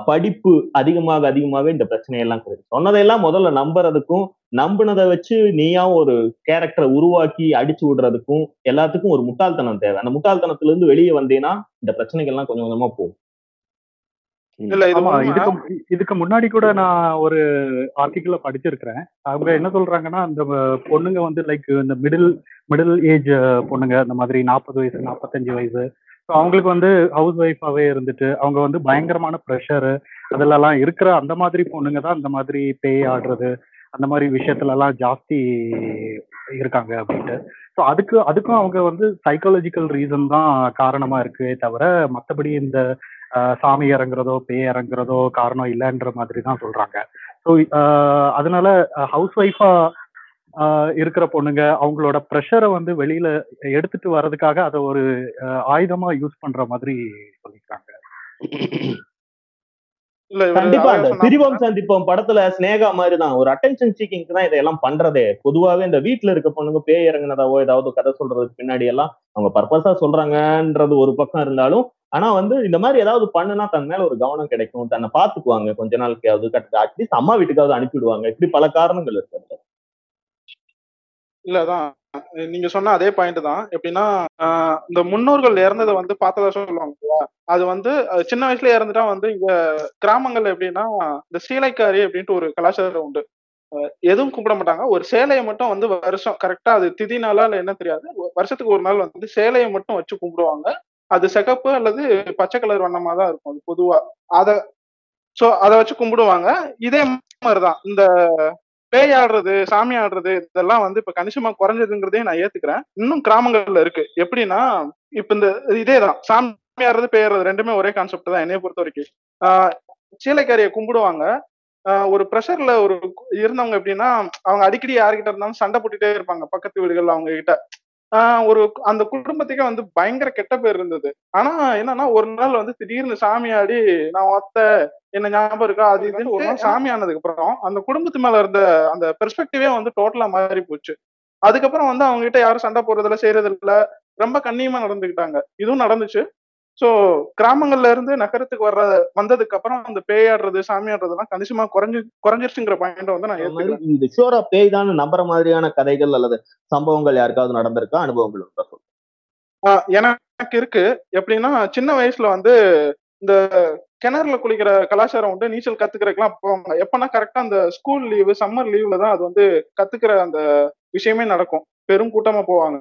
படிப்பு அதிகமாக அதிகமாக இந்த பிரச்சனையெல்லாம் குறையுது. சொன்னதையெல்லாம் முதல்ல நம்புறதுக்கும் நம்புனதை வச்சு நீயா ஒரு கேரக்டரை உருவாக்கி அடிச்சு விடுறதுக்கும் எல்லாத்துக்கும் ஒரு முட்டாள்தனம் தேவை. அந்த முட்டாள்தனத்துல இருந்து வெளியே வந்தீங்கன்னா இந்த பிரச்சனைகள்லாம் கொஞ்சம் கொஞ்சமா போகும். இல்ல இதுக்கு இதுக்கு முன்னாடி கூட நான் ஒரு ஆர்டிக்கிள படிச்சிருக்கிறேன். அவங்க என்ன சொல்றாங்கன்னா அந்த பொண்ணுங்க வந்து லைக் இந்த மிடில் மிடில் ஏஜ் பொண்ணுங்க இந்த மாதிரி நாற்பது வயசு நாற்பத்தஞ்சு வயசு. ஸோ அவங்களுக்கு வந்து ஹவுஸ் ஒய்ஃபாவே இருந்துட்டு அவங்க வந்து பயங்கரமான ப்ரெஷரு அதிலெல்லாம் இருக்கிற அந்த மாதிரி பொண்ணுங்க தான் இந்த மாதிரி பேய் ஆடுறது அந்த மாதிரி விஷயத்துல எல்லாம் ஜாஸ்தி இருக்காங்க அப்படின்ட்டு. ஸோ அதுக்கு அதுக்கும் அவங்க வந்து சைக்காலஜிக்கல் ரீசன் தான் காரணமா இருக்கே தவிர மற்றபடி இந்த சாமி இறங்குறதோ பேய் இறங்குறதோ காரணம் இல்லைன்ற மாதிரி தான் சொல்றாங்க ஸோ அதனால ஹவுஸ் ஒய்ஃபா இருக்கிற பொண்ணுங்க அவங்களோட ப்ரெஷரை வந்து வெளியில எடுத்துட்டு வர்றதுக்காக அதை ஒரு ஆயுதமா யூஸ் பண்ற மாதிரி சொல்லிக்கிறாங்க. கண்டிப்பா பிரிவம் சந்திப்போம் படத்துல ஸ்னேகா மாதிரி தான் ஒரு அட்டென்ஷன் சீக்கிங்க்கு தான் இதெல்லாம் பண்றதே. பொதுவாவே இந்த வீட்டுல இருக்க பொண்ணுங்க பேய் இறங்குனதாவோ ஏதாவது கதை சொல்றதுக்கு பின்னாடி எல்லாம் அவங்க பர்பஸா சொல்றாங்கன்றது ஒரு பக்கம் இருந்தாலும் ஆனா வந்து இந்த மாதிரி ஏதாவது பண்ணுனா தன் மேல ஒரு கவனம் கிடைக்கும். தன்னை பாத்துக்குவாங்க. கொஞ்ச நாளைக்காவது அட்லீஸ்ட் அம்மா வீட்டுக்காவது அனுப்பிடுவாங்க இப்படி பல காரணங்கள் இருக்கு இல்லதான் நீங்க சொன்ன அதே பாயிண்ட் தான். எப்படின்னா இந்த முன்னோர்கள் இறந்ததை வந்து பார்த்ததா சொல்லுவாங்க அது வந்து சின்ன வயசுல இறந்துட்டா வந்து இங்க கிராமங்கள்ல எப்படின்னா இந்த சீலைக்காரி அப்படின்ட்டு ஒரு கலாச்சாரம் உண்டு. எதுவும் கும்பிட மாட்டாங்க. ஒரு சேலையை மட்டும் வந்து வருஷம் கரெக்டா அது திதி நாளா இல்ல என்ன தெரியாது. வருஷத்துக்கு ஒரு நாள் வந்து சேலையை மட்டும் வச்சு கும்பிடுவாங்க. அது சிகப்பு அல்லது பச்சை கலர் வண்ணமா தான் இருக்கும். அது பொதுவா. அத சோ அதை வச்சு கும்பிடுவாங்க. இதே மாதிரிதான். இந்த பேய் ஆடுறது சாமி ஆடுறது இதெல்லாம் வந்து இப்ப கணிசமா குறைஞ்சதுங்கிறதே நான் ஏத்துக்கிறேன். இன்னும் கிராமங்கள்ல இருக்கு. எப்படின்னா இப்ப இந்த இதேதான். சாமி ஆடுறது பேய் ஆடுறது ரெண்டுமே ஒரே கான்செப்ட் தான் என்னைய பொறுத்த வரைக்கும். ஆஹ் சீலைக்காரியை கும்பிடுவாங்க. ஒரு ப்ரெஷர்ல ஒரு இருந்தவங்க எப்படின்னா அவங்க அடிக்கடி யாருக்கிட்ட இருந்தாலும் சண்டை போட்டுட்டே இருப்பாங்க. பக்கத்து வீடுகள் அவங்க கிட்ட ஒரு அந்த குடும்பத்துக்கே வந்து பயங்கர கெட்ட பேர் இருந்தது. ஆனா என்னன்னா ஒரு நாள் வந்து திடீர்னு சாமி ஆடி நான் ஒத்த என்ன ஞாபகம் இருக்கா? அது இதுன்னு ஒரு நாள் சாமி ஆனதுக்கு அப்புறம் அந்த குடும்பத்து மேல இருந்த அந்த பெர்ஸ்பெக்டிவே வந்து டோட்டலா மாறி போச்சு அதுக்கப்புறம் வந்து அவங்க கிட்ட யாரும் சண்டை போடுறதுல செய்யறது இல்ல ரொம்ப கண்ணியமா நடந்துக்கிட்டாங்க. இதுவும் நடந்துச்சு. சோ கிராமங்கள்ல இருந்து நகரத்துக்கு வர்ற வந்ததுக்கு அப்புறம் அந்த பேயாடுறது சாமி ஆடுறதெல்லாம் கணிசமா குறைஞ்சு குறைஞ்சிருச்சுங்கிற பாயிண்ட் வந்து நான் இது ஷோரா பேய் தான் நம்புற மாதிரியான கதைகள் அல்லது சம்பவங்கள் யாருக்காவது நடந்திருக்கா? அனுபவங்கள் உண்டா எனக்கு இருக்கு. எப்படின்னா சின்ன வயசுல வந்து இந்த கிணறுல குளிக்கிற கலாச்சாரம் உண்டு நீச்சல் கத்துக்கிறதுக்கெல்லாம் போவாங்க. எப்பன்னா கரெக்டா அந்த ஸ்கூல் லீவு சம்மர் லீவ்ல தான் அது வந்து கத்துக்கிற அந்த விஷயமே நடக்கும். பெரும் கூட்டமா போவாங்க.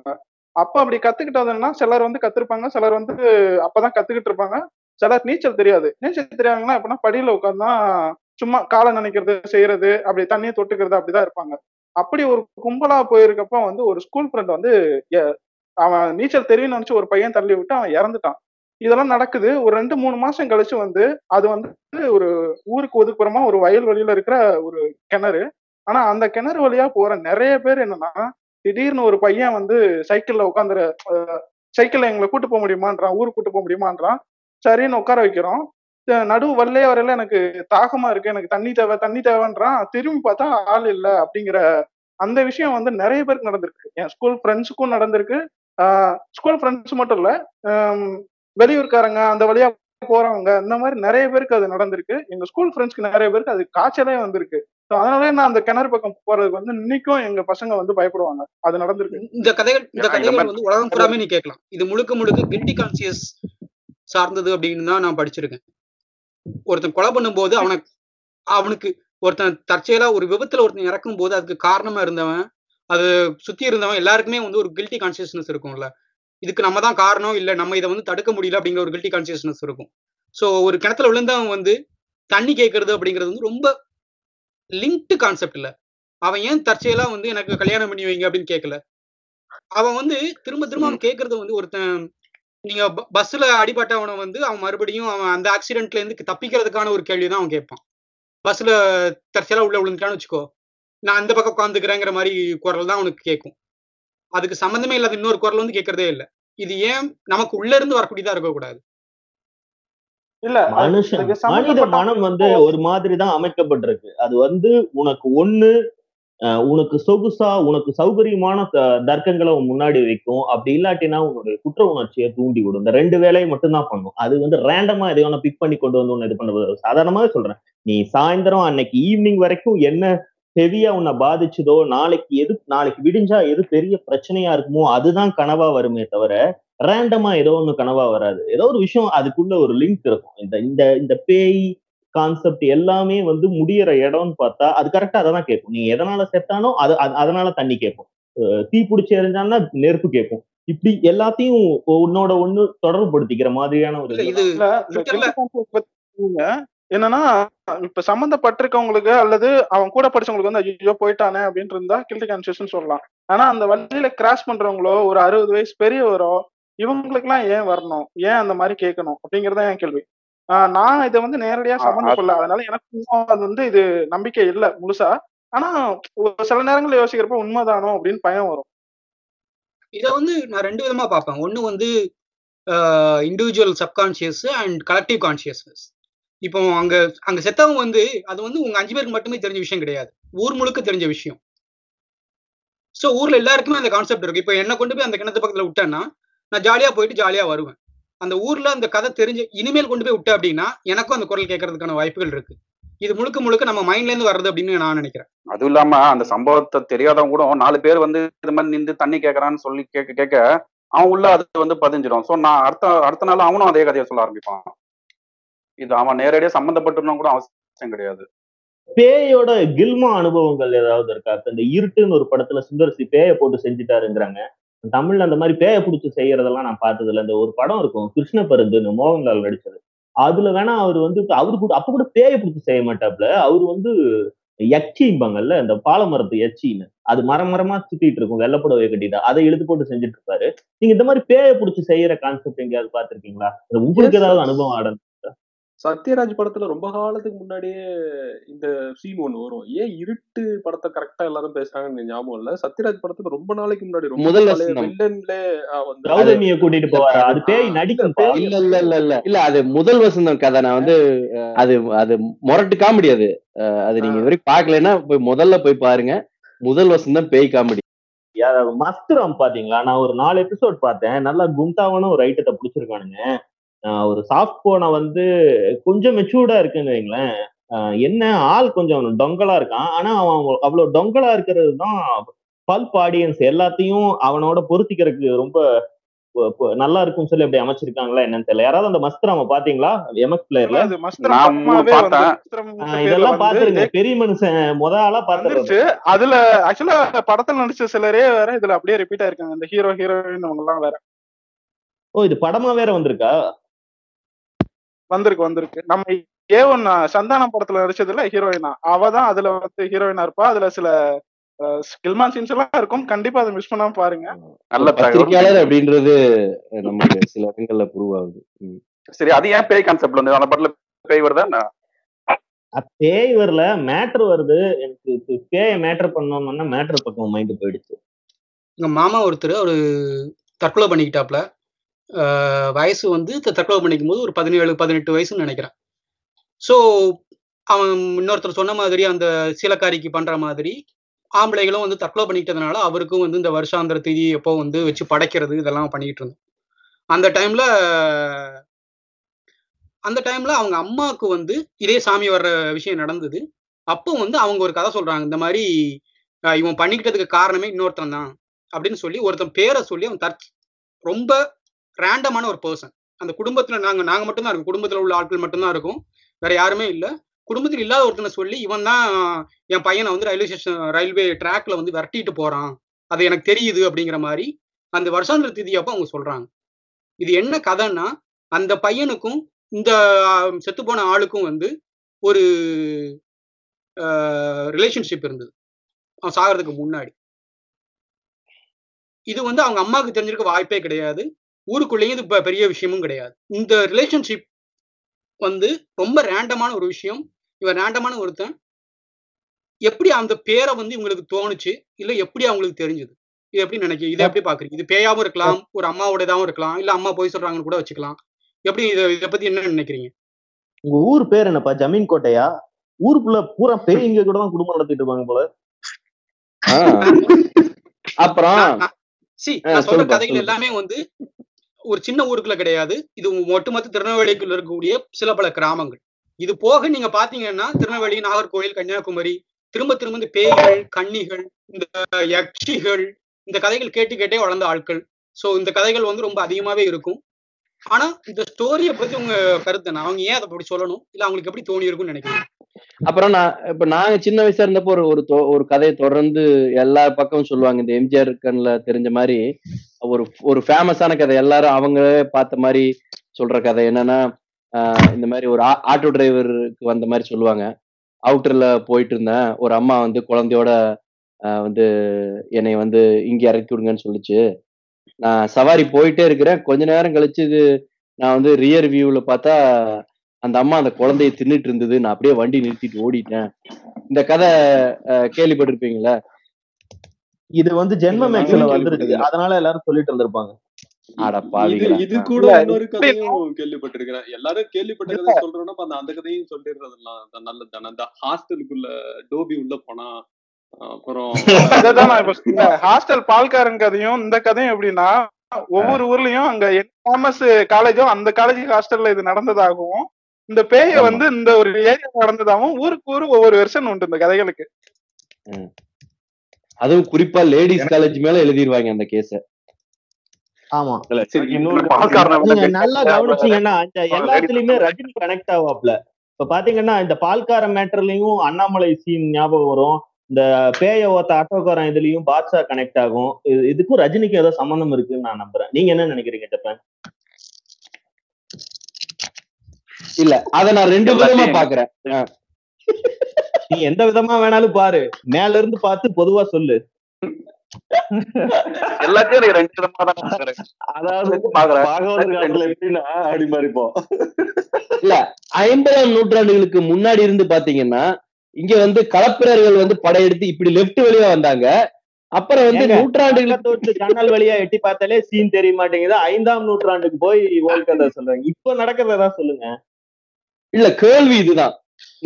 அப்ப அப்படி கத்துக்கிட்டதுன்னா சிலர் வந்து கத்துருப்பாங்க சிலர் வந்து அப்பதான் கத்துக்கிட்டு இருப்பாங்க. சிலர் நீச்சல் தெரியாது. நீச்சல் தெரியாதுன்னா எப்படின்னா படியில உட்காந்தா சும்மா காலை நினைக்கிறது செய்யறது அப்படி தண்ணியை தொட்டுக்கிறது அப்படிதான் இருப்பாங்க. அப்படி ஒரு கும்பலா போயிருக்கப்போ வந்து ஒரு ஸ்கூல் ஃப்ரெண்ட் வந்து அவன் நீச்சல் தெரியும்னு நினைச்சு ஒரு பையன் தள்ளி விட்டு அவன் இறந்துட்டான். இதெல்லாம் நடக்குது. ஒரு ரெண்டு மூணு மாசம் கழிச்சு வந்து அது வந்து ஒரு ஊருக்கு ஒதுக்குப்புறமா ஒரு வயல் வழியில இருக்கிற ஒரு கிணறு. ஆனா அந்த கிணறு வழியா போற நிறைய பேர் என்னன்னா திடீர்னு ஒரு பையன் வந்து சைக்கிள்ல உட்காந்துரு சைக்கிள்ல எங்களை கூட்டு போக முடியுமான்றான் ஊருக்கு கூட்டு போக முடியுமான்றான். சரின்னு உட்கார வைக்கிறோம். நடுவு வரலே வரல எனக்கு தாகமா இருக்கு எனக்கு தண்ணி தேவை தண்ணி தேவைன்றான். திரும்பி பார்த்தா ஆள் இல்ல அப்படிங்கிற அந்த விஷயம் வந்து நிறைய பேருக்கு நடந்திருக்கு. என் ஸ்கூல் ஃப்ரெண்ட்ஸுக்கும் நடந்திருக்கு. ஸ்கூல் ஃப்ரெண்ட்ஸ் மட்டும் இல்ல வெளியூர்காரங்க அந்த வழியா போறவங்க இந்த மாதிரி நிறைய பேருக்கு அது நடந்திருக்கு. எங்க ஸ்கூல் ஃப்ரெண்ட்ஸ்க்கு நிறைய பேருக்கு அது காய்ச்சலே வந்திருக்கு. So அதனாலே நான் அந்த கிணறு பக்கம் போறதுக்கு வந்து இன்னைக்கும் எங்க பசங்க வந்து பயப்படுவாங்க. அது நடந்திருக்கு. இந்த கதைகள் இந்த கதைகள் வந்து உலகம் பூராமே நீ கேட்கலாம். இது முழுக்க முழுக்க கில்ட்டி கான்சியஸ் சார்ந்தது அப்படின்னு தான் நான் படிச்சிருக்கேன். ஒருத்தன் கொலை பண்ணும்போது அவனுக்கு அவனுக்கு ஒருத்தன் தற்செயலா ஒரு விபத்துல ஒருத்தன் இறக்கும் போது அதுக்கு காரணமா இருந்தவன் அது சுத்தி இருந்தவன் எல்லாருக்குமே வந்து ஒரு கில்ட்டி கான்சியஸ்னஸ் இருக்கும்ல. இதுக்கு நம்ம தான் காரணம் இல்ல நம்ம இதை வந்து தடுக்க முடியல அப்படிங்கிற ஒரு கில்ட்டி கான்சியஸ்னஸ் இருக்கும். ஸோ ஒரு கிணத்துல விழுந்தவன் வந்து தண்ணி கேட்கறது அப்படிங்கிறது வந்து ரொம்ப லிங்க்டு கான்செப்ட் இல்ல. அவன் ஏன் தற்செயலா வந்து எனக்கு கல்யாணம் பண்ணி வைங்க அப்படின்னு கேட்கல அவன் வந்து திரும்ப திரும்ப அவன் கேட்கறது வந்து ஒருத்தன் நீங்க பஸ்ல அடிபட்டவனை வந்து அவன் மறுபடியும் அவன் அந்த ஆக்சிடென்ட்ல இருந்து தப்பிக்கிறதுக்கான ஒரு கேள்வி தான் அவன் கேட்பான். பஸ்ல தற்செயலா உள்ள விழுந்துட்டான்னு வச்சுக்கோ. நான் அந்த பக்கம் உட்காந்துக்கிறேங்கிற மாதிரி குரல் தான் அவனுக்கு கேட்கும் அதுக்கு சம்மந்தமே இல்லாத இன்னொரு குரல் வந்து கேட்கறதே இல்லை. இது ஏன் நமக்கு உள்ள இருந்து வரக்கூடியதா இருக்கக்கூடாது. இல்ல மனுஷன் மனித மனம் வந்து ஒரு மாதிரி தான் அமைக்கப்பட்டிருக்கு. அது வந்து உனக்கு ஒண்ணு உனக்கு சொகுசா உனக்கு சௌகரியமான தர்க்கங்களை முன்னாடி வைக்கும். அப்படி இல்லாட்டினா உன்னுடைய குற்ற உணர்ச்சியை தூண்டி விடும் இந்த ரெண்டு வேலையை மட்டும்தான் பண்ணும். அது வந்து ரேண்டமா எதையோ பிக் பண்ணி கொண்டு வந்து ஒன்னு இது பண்ணுறது சாதாரணமாவே சொல்றேன். நீ சாயந்தரம் அன்னைக்கு ஈவினிங் வரைக்கும் என்ன ஹெவியா உன்னை பாதிச்சதோ நாளைக்கு எது நாளைக்கு விடிஞ்சா எது பெரிய பிரச்சனையா இருக்குமோ அதுதான் கனவா வருமே தவிர ரேண்டமா ஏதோ ஒண்ணு கனவா வராது. ஏதோ ஒரு விஷயம் அதுக்குள்ள ஒரு லிங்க் இருக்கும். இந்த இந்த இந்த பேய் கான்செப்ட் எல்லாமே வந்து முடியற இடம்னு பார்த்தா அது கரெக்டா அதை தான் கேட்கும் நீ எதனால செத்தானோ அது அது- அதனால தண்ணி கேட்கும் தீ பிடிச்சி எரிஞ்சான்னா நெருப்பு கேட்கும் இப்படி எல்லாத்தையும் உன்னோட ஒண்ணு தொடர்புபடுத்திக்கிற மாதிரியான ஒரு என்னன்னா இப்ப சம்மந்தப்பட்டிருக்கவங்களுக்கு அல்லது அவன் கூட படிச்சவங்களுக்கு வந்து ஐயோ போயிட்டானே அப்படின்னு இருந்தா கில்டி கான்சியஸ்னு சொல்லலாம். ஆனா அந்த வழியில கிராஸ் பண்றவங்களோ ஒரு அறுபது வயசு பெரியவரோ இவங்களுக்குலாம் ஏன் வரணும்? ஏன் அந்த மாதிரி கேட்கணும்? அப்படிங்கறத என் கேள்வி. ஆஹ் நான் இதை வந்து நேரடியா சம்மந்தப்படல அதனால எனக்கு அது வந்து இது நம்பிக்கை இல்ல முழுசா. ஆனா ஒரு சில நேரங்கள்ல யோசிக்கிறப்ப உண்மைதானோ அப்படின்னு பயம் வரும். இதை வந்து நான் ரெண்டு விதமா பார்ப்பேன். ஒண்ணு வந்து individual subconscious and collective consciousness இப்போ அங்க அங்க செத்தவங்க வந்து அது வந்து உங்க அஞ்சு பேருக்கு மட்டுமே தெரிஞ்ச விஷயம் கிடையாது. ஊர் முழுக்க தெரிஞ்ச விஷயம். ஸோ ஊர்ல எல்லாருக்குமே அந்த கான்செப்ட் இருக்கு. இப்போ என்ன கொண்டு போய் அந்த கிணத்து பக்கத்துல விட்டேன்னா நான் ஜாலியா போயிட்டு ஜாலியா வருவேன். அந்த ஊர்ல அந்த கதை தெரிஞ்சு இனிமேல் கொண்டு போய் விட்டேன் அப்படின்னா எனக்கும் அந்த குரல் கேட்கறதுக்கான வாய்ப்புகள் இருக்கு. இது முழுக்க முழுக்க நம்ம மைண்ட்ல இருந்து வர்றது அப்படின்னு நான் நினைக்கிறேன். அதுவும் இல்லாம அந்த சம்பவத்தை தெரியாதவங்க கூட நாலு பேர் வந்து இது மாதிரி நின்று தண்ணி கேட்கறான்னு சொல்லி கேட்க கேட்க அவன் உள்ள அது வந்து பதிஞ்சிடும். சோ நான் அடுத்த அடுத்த நாள் அவனும் அதே கதையை சொல்ல ஆரம்பிப்பான். இது அவன் நேரடியா சம்மந்தப்பட்டிருந்தவங்க கூட அவசியம் கிடையாது. பேயோட கில்மா அனுபவங்கள் ஏதாவது இருக்கா? இந்த இருட்டுன்னு ஒரு படத்துல சுந்தரசி பேயை போட்டு செஞ்சுட்டாருங்கிறாங்க. தமிழ்ல அந்த மாதிரி பேயை பிடிச்சி செய்யறதெல்லாம் நான் பார்த்தது இல்ல இந்த ஒரு படம் இருக்கும். கிருஷ்ண பருந்துன்னு மோகன்லால் நடிச்சது. அதுல வேணா அவர் வந்து அவரு கூட அப்ப கூட பேயை பிடிச்சி செய்ய மாட்டாப்ல. அவர் வந்து யட்சிம்பாங்கல்ல இந்த பாலமரத்து யட்சின்னு அது மரம் மரமா சுத்திட்டு இருக்கும். வெள்ளப்புடவை கட்டிட்டு. அதை இழுத்து போட்டு செஞ்சுட்டு இருப்பாரு. நீங்க இந்த மாதிரி பேயை பிடிச்சி செய்யற கான்செப்ட் எங்கேயாவது பாத்திருக்கீங்களா உங்களுக்கு ஏதாவது. அனுபவம் ஆட சத்யராஜ் படத்துல ரொம்ப காலத்துக்கு முன்னாடியே இந்த சீன் ஒண்ணு வரும். ஏன் இருட்டு படத்தை கரெக்டா எல்லாரும் பேசுறாங்கன்னு ஞாபகம் இல்ல? சத்யராஜ் படத்துல ரொம்ப நாளைக்கு முன்னாடி ரொம்ப. வில்லன்லே கௌதமிய கூட்டிட்டு போவாரு? அது பேய் நடிக்கும் இல்ல இல்ல இல்ல இல்ல. இல்ல அது முதல் வசந்தம் கதை. நான் வந்து அது அது முரட்டு காமெடி அது. அது நீங்க இது வரைக்கும் பாக்கலைன்னா போய் முதல்ல போய் பாருங்க. முதல் வசந்தம் பேய் காமெடி. மஸ்திரம் பாத்தீங்களா? நான் ஒரு நாலு எபிசோட் பார்த்தேன். நல்லா குண்டாவான ஒரு ஐட்டத்தை பிடிச்சிருக்கானுங்க. ஒரு சாஃப்ட் போனை வந்து கொஞ்சம் மெச்சூர்டா இருக்குன்னு வைங்களேன். ஆஹ் என்ன ஆள் கொஞ்சம் டொங்கலா இருக்கான். ஆனா அவன் அவ்வ- அவ்வளவு டொங்கலா இருக்கிறது தான் பல்ப் ஆடியன்ஸ் எல்லாத்தையும் அவனோட பொருத்திக்கிறதுக்கு ரொம்ப நல்லா இருக்கும்னு சொல்லி அப்படி அமைச்சிருக்காங்களா என்னன்னு தெரியல. யாராவது அந்த மஸ்திரம் பாத்தீங்களா? எம்எக்ஸ் பிளேயர்ல இதெல்லாம் பாத்துருங்க. பெரிய மனுஷன் முத ஆளா பாத்துறது வந்துருச்சு. அதுல ஆக்சுவலா படத்துல நடிச்ச சிலரே வேற இதுல அப்படியே ரிப்பீட் ஆயிருக்காங்க. இந்த ஹீரோ ஹீரோயின் அவங்க எல்லாம் வேற. ஓ இது படமா வேற வந்திருக்கா? வந்திருக்கு வந்திருக்கு. நம்ம ஏ ஒன் சந்தானம் படத்துல நடிச்சதுல ஹீரோயினா அவ தான் அதுல வந்து ஹீரோயினா இருப்பா. அதுல சில ஸ்கில்மான் சீன்ஸ் எல்லாம் இருக்கும். கண்டிப்பா அதை மிஸ் பண்ணாம பாருங்க. நல்ல தகவல். பத்திரிக்கையாளர் அப்படின்றது நமக்கு சில இடங்கள்ல ப்ரூவ் ஆகுது. சரி அது ஏன் பேய் கான்செப்ட்ல வந்து அந்த படத்துல பேய் வருதா பேய் வரல. மேட்டர் வருது. எனக்கு பேய மேட்டர் பண்ணோம்னா மேட்டர் பக்கம் மைண்ட் போயிடுச்சு. எங்க மாமா ஒருத்தர் ஒரு தற்கொலை பண்ணிக்கிட்டாப்ல. வயசு வந்து தற்கொலை பண்ணிக்கும் போது ஒரு பதினேழு பதினெட்டு வயசுன்னு நினைக்கிறேன். ஸோ அவன் இன்னொருத்தர் சொன்ன மாதிரி அந்த சீலக்காரிக்கு பண்ற மாதிரி ஆம்பளைகளும் வந்து தற்கொலை பண்ணிக்கிட்டதுனால அவருக்கும் வந்து இந்த வருஷாந்திர திதி எப்போ வந்து வச்சு படைக்கிறது இதெல்லாம் பண்ணிக்கிட்டு இருந்தோம். அந்த டைம்ல அந்த டைம்ல அவங்க அம்மாவுக்கு வந்து இதே சாமி வர்ற விஷயம் நடந்தது. அப்போ வந்து அவங்க ஒரு கதை சொல்றாங்க இந்த மாதிரி இவன் பண்ணிக்கிட்டதுக்கு காரணமே இன்னொருத்தன் தான் அப்படின்னு சொல்லி ஒருத்தன் பேரை சொல்லி அவன் தற் ரொம்ப ரேண்டமான ஒரு பர்சன் அந்த குடும்பத்துல நாங்க நாங்க மட்டும்தான் இருக்கோம். குடும்பத்துல உள்ள ஆட்கள் மட்டும்தான் இருக்கும். வேற யாருமே இல்ல. குடும்பத்தில் இல்லாத ஒருத்தனை சொல்லி இவன் தான் என் பையனை வந்து ரயில்வே ஸ்டேஷன் ரயில்வே ட்ராக்ல வந்து விரட்டிட்டு போறான். அது எனக்கு தெரியுது அப்படிங்கிற மாதிரி அந்த வருஷாந்திர திதி அப்போ அவங்க சொல்றாங்க. இது என்ன கதைன்னா அந்த பையனுக்கும் இந்த செத்து போன ஆளுக்கும் வந்து ஒரு ரிலேஷன்ஷிப் இருந்தது. அவன் சாகிறதுக்கு முன்னாடி. இது வந்து அவங்க அம்மாவுக்கு தெரிஞ்சிருக்க வாய்ப்பே கிடையாது. ஊருக்குள்ளேயும் இது பெரிய விஷயமும் கிடையாது. இந்த ரிலேஷன்ஷிப் வந்து ரொம்ப ரேண்டமான ஒரு விஷயம். இவன் ரேண்டமான ஒருத்தன் எப்படி அந்த பேரை வந்து இவங்களுக்கு தோணுச்சு? இல்ல எப்படி அவங்களுக்கு தெரிஞ்சது? இது எப்படி நினைக்கிறீங்க இதை எப்படி பாக்குறீங்க இது பேயாவும் இருக்கலாம் ஒரு அம்மாவோடதாவும் இருக்கலாம் இல்ல அம்மா போய் சொல்றாங்கன்னு கூட வச்சுக்கலாம். எப்படி இதை இதை பத்தி என்ன நினைக்கிறீங்க? உங்க ஊர் பேர் என்னப்பா? ஜமீன் கோட்டையா ஊருக்குள்ள பூரா பேய்ங்க கூட தான் குடும்பம் நடத்திட்டு இருப்பாங்க போல. அப்புறம் சி நான் சொல்ற கதைகள். எல்லாமே வந்து ஒரு சின்ன ஊருக்குள்ள கிடையாது. இது ஒட்டுமொத்த திருநெல்வேலிக்குள்ள இருக்கக்கூடிய சில பல கிராமங்கள். இது போக நீங்க பாத்தீங்கன்னா திருநெல்வேலி நாகர்கோவில் கன்னியாகுமரி திரும்ப திரும்ப இந்த பேய்கள் கன்னிகள் இந்த யக்ஷிகள் இந்த கதைகள் கேட்டு கேட்டே வளர்ந்த ஆட்கள். சோ இந்த கதைகள் வந்து ரொம்ப அதிகமாவே இருக்கும். ஆனா இந்த ஸ்டோரியை பத்தி உங்க கருத்து நான் அவங்க ஏன் அதை அப்படி சொல்லணும்? இல்ல அவங்களுக்கு எப்படி தோணி இருக்கும்னு நினைக்கிறேன் அப்புறம் நான் இப்ப நாங்க சின்ன வயசா இருந்தப்போ ஒரு ஒரு தொ- ஒரு கதையை தொடர்ந்து எல்லா பக்கமும் சொல்லுவாங்க. இந்த எம்ஜிஆர் கண்ல தெரிஞ்ச மாதிரி ஒரு ஒரு ஃபேமஸான கதை. எல்லாரும் அவங்களே பார்த்த மாதிரி சொல்ற கதை. என்னன்னா இந்த மாதிரி ஒரு ஆ- ஆட்டோ டிரைவருக்கு வந்த மாதிரி சொல்லுவாங்க. அவுட்டர்ல போயிட்டு இருந்தேன். ஒரு அம்மா வந்து குழந்தையோட வந்து என்னை வந்து இங்கே இறக்கி விடுங்கன்னு சொல்லிச்சு. நான் சவாரி போயிட்டே இருக்கிறேன். கொஞ்ச நேரம் கழிச்சு இது நான் வந்து ரியர் வியூவில் பார்த்தா அந்த அம்மா அந்த குழந்தைய தின்னுட்டு இருந்தது. நான் அப்படியே வண்டி நிறுத்திட்டு ஓடிட்டேன். இந்த கதை கேள்விப்பட்டிருப்பீங்களா? இது வந்து ஜென்ம மேக்ஸ்ல வந்துருச்சு. அதனால எல்லாரும் சொல்லிட்டு இருந்திருப்பாங்க. அட இது. கூட இன்னொரு கதையும் கேள்விப்பட்டிருக்கிறேன். எல்லாரும் கேள்விப்பட்ட சொல்றோம்னா அந்த அந்த கதையும் சொல்லிடுறதுலாம் நல்லது தானே. அந்த ஹாஸ்டலுக்குள்ள டோபி உள்ள போனா அப்புறம் ஹாஸ்டல் பால்காரன் கதையும் இந்த கதையும் எப்படின்னா ஒவ்வொரு ஊர்லயும் அங்க ஃபேமஸ் காலேஜோ அந்த காலேஜ் ஹாஸ்டல்ல இது நடந்ததாகவும் இந்த பேய வந்து இந்த ஒரு ஏரியா நடந்ததாகவும் ஊருக்கு ஊரு ஒவ்வொரு வெர்ஷன் உண்டு இந்த கதைகளுக்கு. அதுவும் குறிப்பா லேடிஸ் காலேஜ் மேல எழுதிருவாங்க அந்த கேஸ ஆமா. நல்லா கவனிச்சீங்கன்னா இந்த எல்லாத்துலயுமே ரஜினி கனெக்ட் ஆவாப்ல. இப்ப பாத்தீங்கன்னா இந்த பால்கார மேட்டர்லயும் அண்ணாமலை சீன் ஞாபகம் வரும். இந்த பேய ஓத்த ஆட்டோக்காரன் இதுலயும் பாட்ஷா கனெக்ட் ஆகும். இது- இதுக்கும் ரஜினிக்கும் ஏதோ சம்பந்தம் இருக்குன்னு நான் நம்புறேன். நீங்க என்ன நினைக்கிறீங்க ஜப்பான்? இல்ல அத நான் ரெண்டு விதமா பாக்குறேன். நீ எந்த விதமா வேணாலும் பாரு. மேல இருந்து பார்த்து பொதுவா சொல்லு. எல்லாத்தையும் எனக்கு ரெண்டு விதமா தான் பாக்குறேன். அதாவது எப்படின்னா அப்படி மாதிரி இப்போ இல்ல ஐம்பதாம் நூற்றாண்டுகளுக்கு முன்னாடி இருந்து பாத்தீங்கன்னா இங்க வந்து களப்பிரர்கள் வந்து படையெடுத்து இப்படி லெஃப்ட் வழியா வந்தாங்க. அப்புறம் வந்து வீட்டு ஜன்னல் வழியா எட்டி பார்த்தாலே சீன் தெரிய மாட்டேங்குது. ஐந்தாம் நூற்றாண்டுக்கு போய் வேர்ல்ட் கதை சொல்றாங்க. இப்ப நடக்கிறதா சொல்லுங்க. இல்ல கேள்வி இதுதான்.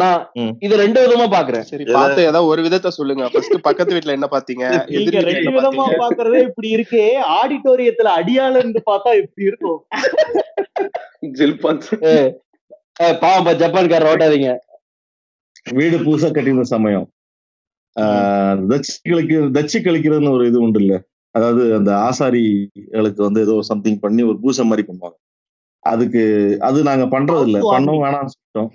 நான். இது ரெண்டு விதமா பாக்குறேன். சரி பார்த்து ஏதாவது ஒரு விதத்தை சொல்லுங்க. ஃபர்ஸ்ட் பக்கத்து வீட்ல என்ன பாத்தீங்க? ரெண்டு விதமா பாக்குறதே இப்படி இருக்கே. ஆடிட்டோரியத்துல அடியால இருந்து பார்த்தா எப்படி இருக்கும். ஜில்பான்ஸ் பாவம் ஜப்பான்கார ஓட்டாதீங்க. வீடு புதுசா கட்டின சமயம். ஆஹ் தச்சு கழிக்க தச்சு கழிக்கிறதுன்னு ஒரு இது உண்டு இல்ல அதாவது அந்த ஆசாரிகளுக்கு வந்து ஏதோ சம்திங் பண்ணி ஒரு பூசை மாதிரி பண்ணுவாங்க. அதுக்கு அது நாங்க பண்றது இல்ல. பண்ணவும் வேணாம்னு சொல்லிட்டோம்.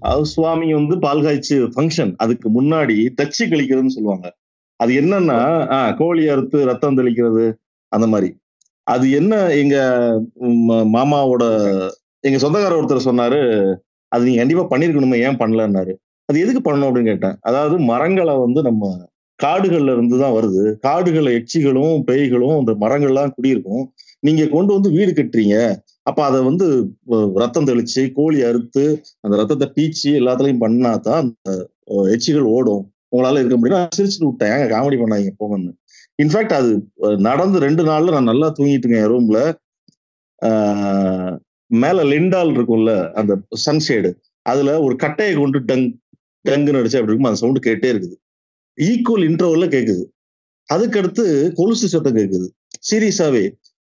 அது சுவாமி வந்து பால் காய்ச்சி ஃபங்க்ஷன் அதுக்கு முன்னாடி தச்சு கழிக்கிறதுன்னு சொல்லுவாங்க. அது என்னன்னா ஆஹ் கோழி அறுத்து ரத்தம் தெளிக்கிறது அந்த மாதிரி. அது என்ன எங்க மாமாவோட எங்க சொந்தக்காரர் ஒருத்தர் சொன்னாரு அது நீங்க கண்டிப்பா பண்ணிருக்கணுமே ஏன் பண்ணலன்னாரு. அது எதுக்கு பண்ணணும்? அப்படின்னு கேட்டேன். அதாவது மரங்களை வந்து நம்ம காடுகள்ல இருந்து தான் வருது. காடுகள்ல எச்சிகளும் பேய்களும் அந்த மரங்கள்லாம் குடியிருக்கும். நீங்க கொண்டு வந்து வீடு கட்டுறீங்க. அப்ப அதை வந்து ரத்தம் தெளிச்சு கோழி அறுத்து அந்த ரத்தத்தை பீச்சி எல்லாத்துலயும் பண்ணா தான் அந்த எச்சிகள் ஓடும். உங்களால இருக்க முடியும். சிரிச்சுட்டு விட்டேன். ஏங்க காமெடி பண்ணாங்க போங்கன்னு. இன்ஃபேக்ட் அது நடந்து ரெண்டு நாள்ல நான் நல்லா தூங்கிட்டுங்க என் ரூம்ல மேல லிண்டால் இருக்கும்ல அந்த சன்ஷேடு. அதுல ஒரு கட்டையை கொண்டு டங் டங்குன்னு அடிச்சா அப்படி இருக்கும் அந்த சவுண்டு கேட்டே இருக்குது. ஈக்குவல் இன்டர்வல்ல கேக்குது. அதுக்கடுத்து கொலுசு சத்தம் கேக்குது. சீரியஸாவே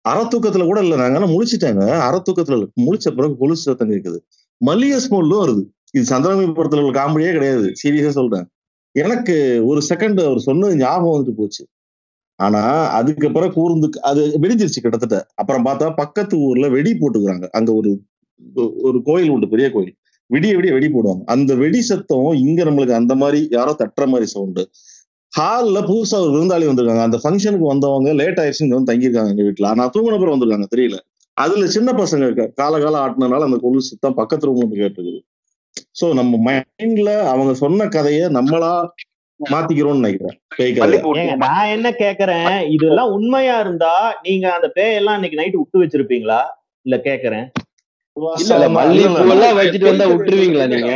அறத்தூக்கத்துல கூட இல்லை. நாங்க முழிச்சிட்டாங்க. அறத்தூக்கத்துல இல்ல. முழிச்ச பிறகு கொலுசு சத்தம் இருக்குது மல்லிகை ஸ்மோல்லும் வருது. இது சந்திரமி படத்துல உள்ள காமெடியே கிடையாது. சீரியஸா சொல்றேன். எனக்கு ஒரு செகண்ட் அவர் சொன்னது ஞாபகம் வந்துட்டு போச்சு. ஆனா அதுக்கப்புறம் கூர்ந்து அது வெடிஞ்சிருச்சு கிட்டத்தட்ட. அப்புறம் பார்த்தா பக்கத்து ஊர்ல வெடி போட்டுக்கிறாங்க. அங்க ஒரு ஒரு கோயில் உண்டு பெரிய கோயில். விடிய விடிய வெடி போடுவாங்க. அந்த வெடி சத்தம் இங்க நம்மளுக்கு அந்த மாதிரி யாரோ தட்டுற மாதிரி சவுண்டு ஹால்ல புதுசா ஒரு விருந்தாளி வந்திருக்காங்க. அந்த ஃபங்க்ஷனுக்கு வந்தவங்க லேட் ஆயிடுச்சு இங்க வந்து தங்கியிருக்காங்க எங்க வீட்டுல ஆனா தூங்கின பிறகு வந்திருக்காங்க தெரியல. அதுல சின்ன பசங்க க- கால காலம் ஆட்டினால அந்த கொலு சத்தம் பக்கத்து ரூம்ல இருந்து கேட்டுருக்குது. சோ நம்ம மைண்ட்ல அவங்க சொன்ன கதையை நம்மளா மாத்திக்கிறோம்னு நினைக்கிறேன். நான் என்ன கேக்குறேன்? இதெல்லாம் உண்மையா இருந்தா நீங்க அந்த பேயெல்லாம் இன்னைக்கு நைட் விட்டு வச்சிருப்பீங்களா? இல்ல கேக்குறேன். வச்சுட்டு வந்தா விட்டுருவீங்களா நீங்க.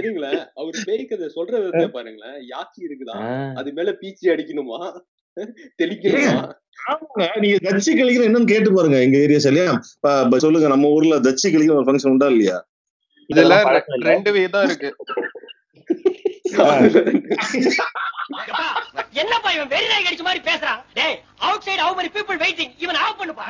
இருங்களேன் அவர் பேய் கதை சொல்ற விதத்தை பாருங்களேன். யாச்சி இருக்குதா. அது மேல பீச்சி அடிக்கணுமா? தெளிக்கணுமா? ஆமாங்க, நீங்க தச்சி கழிக்கிற என்னன்னு கேட்டு பாருங்க எங்க ஏரியா சரியா சொல்லுங்க நம்ம ஊர்ல தச்சி கழிக்கிற ஒரு ஃபங்க்ஷன் உண்டா இல்லையா? இதுல ரெண்டு விதம் இருக்கு. என்னப்பா இவன் வெறி நாய் கடிச்ச மாதிரி பேசுறான்? டேய் outside how many people waiting இவன் ஆஃப் பண்ணுப்பா.